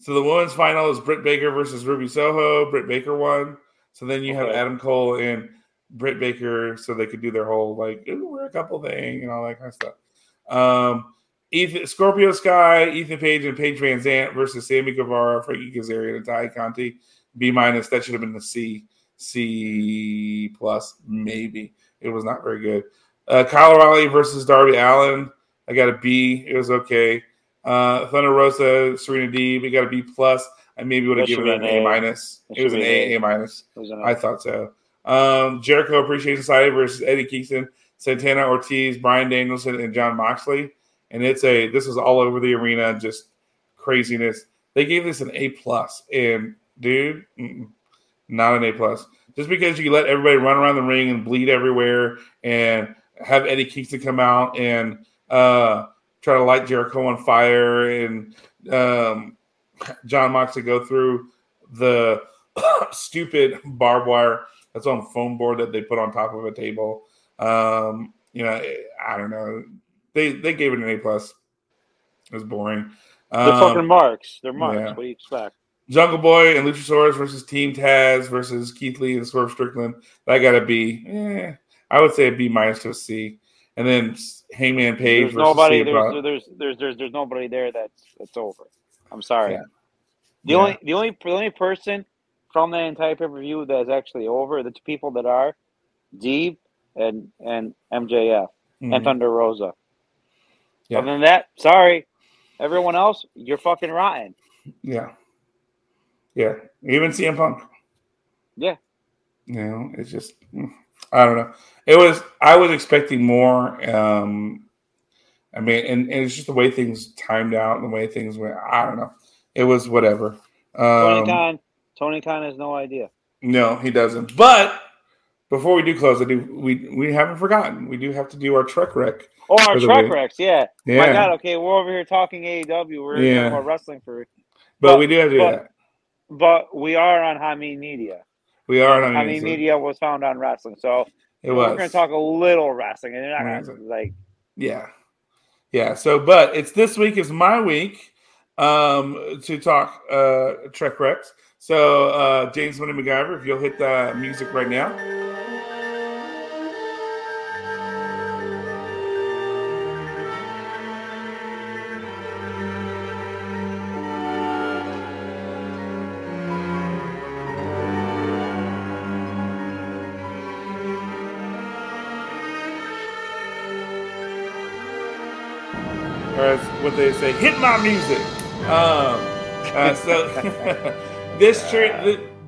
So the women's final is Britt Baker versus Ruby Soho. Britt Baker won. So then you have Adam Cole and Britt Baker, so they could do their whole like "Ooh, we're a couple thing and all that kind of stuff. Um, Ethan Scorpio Sky, Ethan Page, and Paige Van Zant versus Sammy Guevara, Frankie Kazarian, and Tay Conti. B minus. That should have been the C, C plus maybe. It was not very good. Uh, Kyle O'Reilly versus Darby Allin. I got a B. It was okay. Uh, Thunder Rosa, Serena Deeb. We got a B plus. I maybe would have given it an A A. minus. It was an A, A. A minus. It was an- I thought so. Um, Jericho Appreciation Society versus Eddie Kingston, Santana Ortiz, Bryan Danielson, and Jon Moxley. And it's a this is all over the arena, just craziness. They gave this an A plus, and dude, not an A plus. Just because you let everybody run around the ring and bleed everywhere, and have Eddie Kingston come out and uh, try to light Jericho on fire, and um, Jon Moxley go through the stupid barbed wire that's on foam board that they put on top of a table. Um, you know, I don't know. They they gave it an A plus. It was boring. They're Um, fucking marks. They're marks. yeah. What do you expect? Jungle Boy and Luchasaurus versus Team Taz versus Keith Lee and Swerve Strickland. That got a B. Eh, I would say a B minus to a C. And then Hangman Page There's versus nobody. There's, there's there's there's there's nobody there that's that's over. I'm sorry. Yeah. The Yeah. only the only the only person from that entire pay per view that's actually over the two people that are Deeb and and MJF and Mhm. Thunder Rosa. Yeah. Other than that, sorry. Everyone else, you're fucking rotten. Yeah. Yeah. Even CM Punk. Yeah. You know, it's just mm, I don't know. It was I was expecting more. Um I mean, and, and it's just the way things timed out and the way things went. I don't know. It was whatever. Tony Um, Khan, Tony Khan has no idea. No, he doesn't. But before we do close, I do we we haven't forgotten. We do have to do our truck wreck. Oh, our truck week. wrecks, yeah. Yeah. My God, okay, we're over here talking AEW. We're Yeah. talking about wrestling for, But But- we do have to do but- that. but we are on Hameen Media. We are. on Hameen mean, Media was found on wrestling, so it we're going to talk a little wrestling, and you're not going to like. Yeah. Yeah. So, but it's this week is my week um, to talk uh, Trek Rex. So, uh, James Money MacGyver, if you'll hit the music right now. They say, hit my music. Um, uh, so this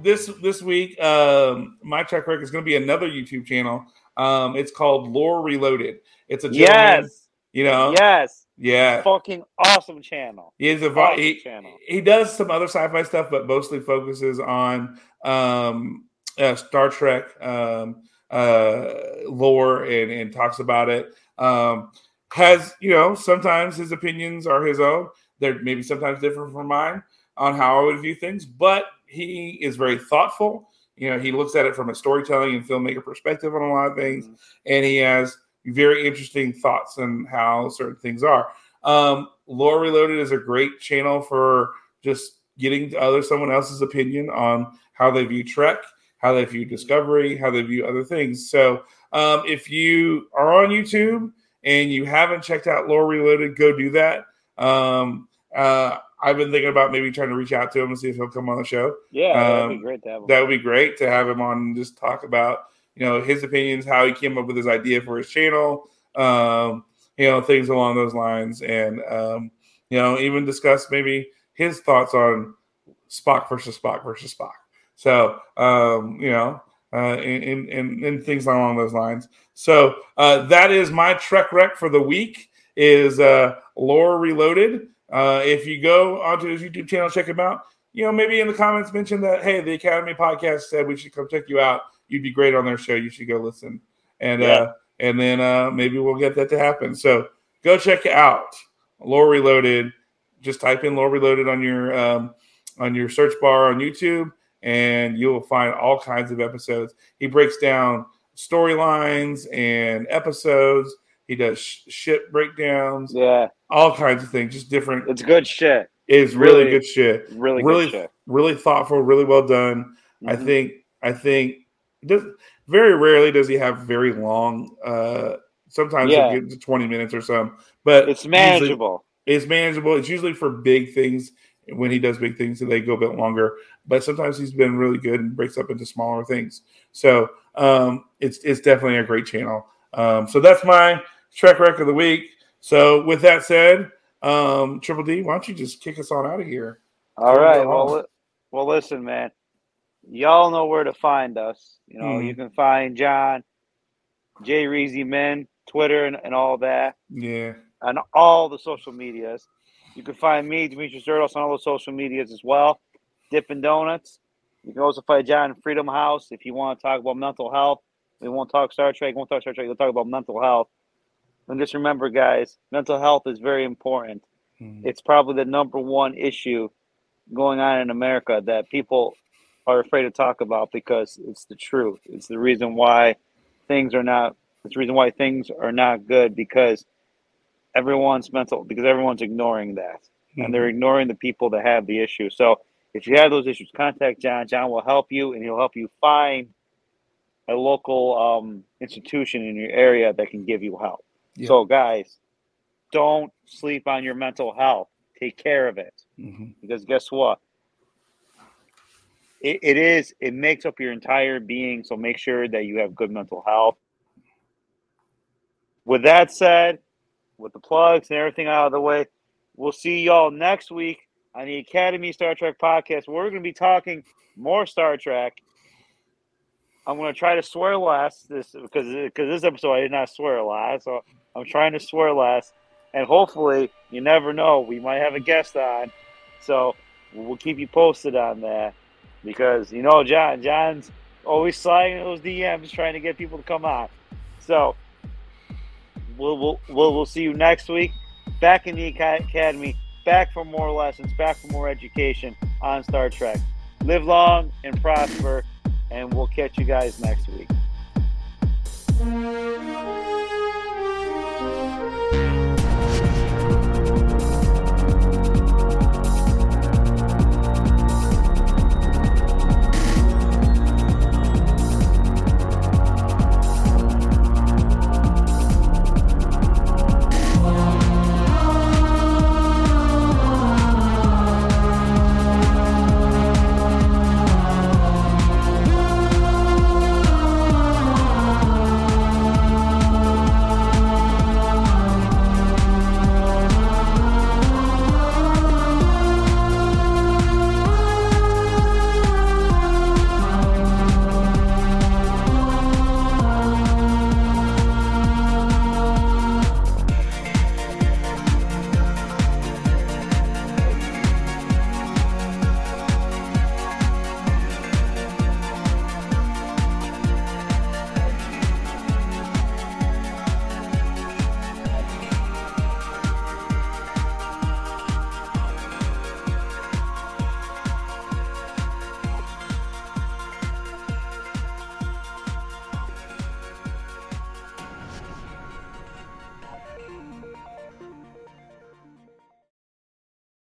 this this week, um, my track record is going to be another YouTube channel. Um, it's called Lore Reloaded. It's a Yes, you know, yes, yeah. fucking awesome channel. He is a Awesome he, channel. he does some other sci-fi stuff, but mostly focuses on um, uh, Star Trek um, uh, lore and, and talks about it. Um, has you know sometimes his opinions are his own. They're maybe sometimes different from mine on how I would view things, but he is very thoughtful. You know, he looks at it from a storytelling and filmmaker perspective on a lot of things, and he has very interesting thoughts on how certain things are. Um, Lore Reloaded is a great channel for just getting to other someone else's opinion on how they view Trek, how they view Discovery, how they view other things. So um, if you are on YouTube and you haven't checked out Lore Reloaded, go do that. Um, uh, I've been thinking about maybe trying to reach out to him and see if he'll come on the show Yeah, that'd Um, be great to have. him. that would be great to have him on and just talk about you know his opinions how he came up with his idea for his channel um you know things along those lines and um you know even discuss maybe his thoughts on Spock versus Spock versus Spock. So um, you know, uh, and, and, and things along those lines. So uh, that is my Trek rec for the week. Is uh, Lore Reloaded. Uh, if you go onto his YouTube channel, check him out. You know, maybe in the comments mention that hey, the Academy podcast said we should come check you out. You'd be great on their show. You should go listen, and yeah. uh, and then uh, maybe we'll get that to happen. So go check it out. Lore Reloaded. Just type in Lore Reloaded on your um, on your search bar on YouTube, and you'll find all kinds of episodes. He breaks down storylines and episodes. He does sh- shit breakdowns. Yeah, all kinds of things. Just different. It's good shit. It's really, really good shit. Really, really, shit. really thoughtful. Really well done. Mm-hmm. I think. I think. Does very rarely does he have very long. uh Sometimes yeah. it gets to twenty minutes or something, but it's manageable. It's manageable. It's usually for big things when he does big things, they go a bit longer. But sometimes he's been really good and breaks up into smaller things. So um, it's it's definitely a great channel. Um, so that's my Trek record of the week. So with that said, um, Triple D, why don't you just kick us on out of here? All right. Well, li- well, listen, man. Y'all know where to find us. You know, mm. you can find John, Jay Reezy Men, Twitter, and, and all that. Yeah. On all the social medias. You can find me, Demetrius Erdos, on all the social medias as well. Dippin' Donuts. You can also find John Freedom House if you want to talk about mental health. We won't talk Star Trek, We won't talk Star Trek, we'll talk about mental health. And just remember, guys, mental health is very important. Mm-hmm. It's probably the number one issue going on in America that people are afraid to talk about because it's the truth. It's the reason why things are not. It's the reason why things are not good because everyone's mental because everyone's ignoring that mm-hmm. and they're mm-hmm. ignoring the people that have the issue. So if you have those issues, contact John. John will help you and he'll help you find a local um, institution in your area that can give you help. Yeah. So guys, don't sleep on your mental health. Take care of it mm-hmm. because guess what? It, it is. It makes up your entire being. So make sure that you have good mental health. With that said, with the plugs and everything out of the way. We'll see y'all next week on the Academy Star Trek podcast. We're going to be talking more Star Trek. I'm going to try to swear less this because because this episode I did not swear a lot, so I'm trying to swear less, and hopefully, you never know, we might have a guest on, so we'll keep you posted on that because you know John, John's always sliding those DMs trying to get people to come on, so we'll, we'll, we'll, we'll see you next week. Back in the academy, back for more lessons, back for more education on Star Trek. Live long and prosper, and we'll catch you guys next week.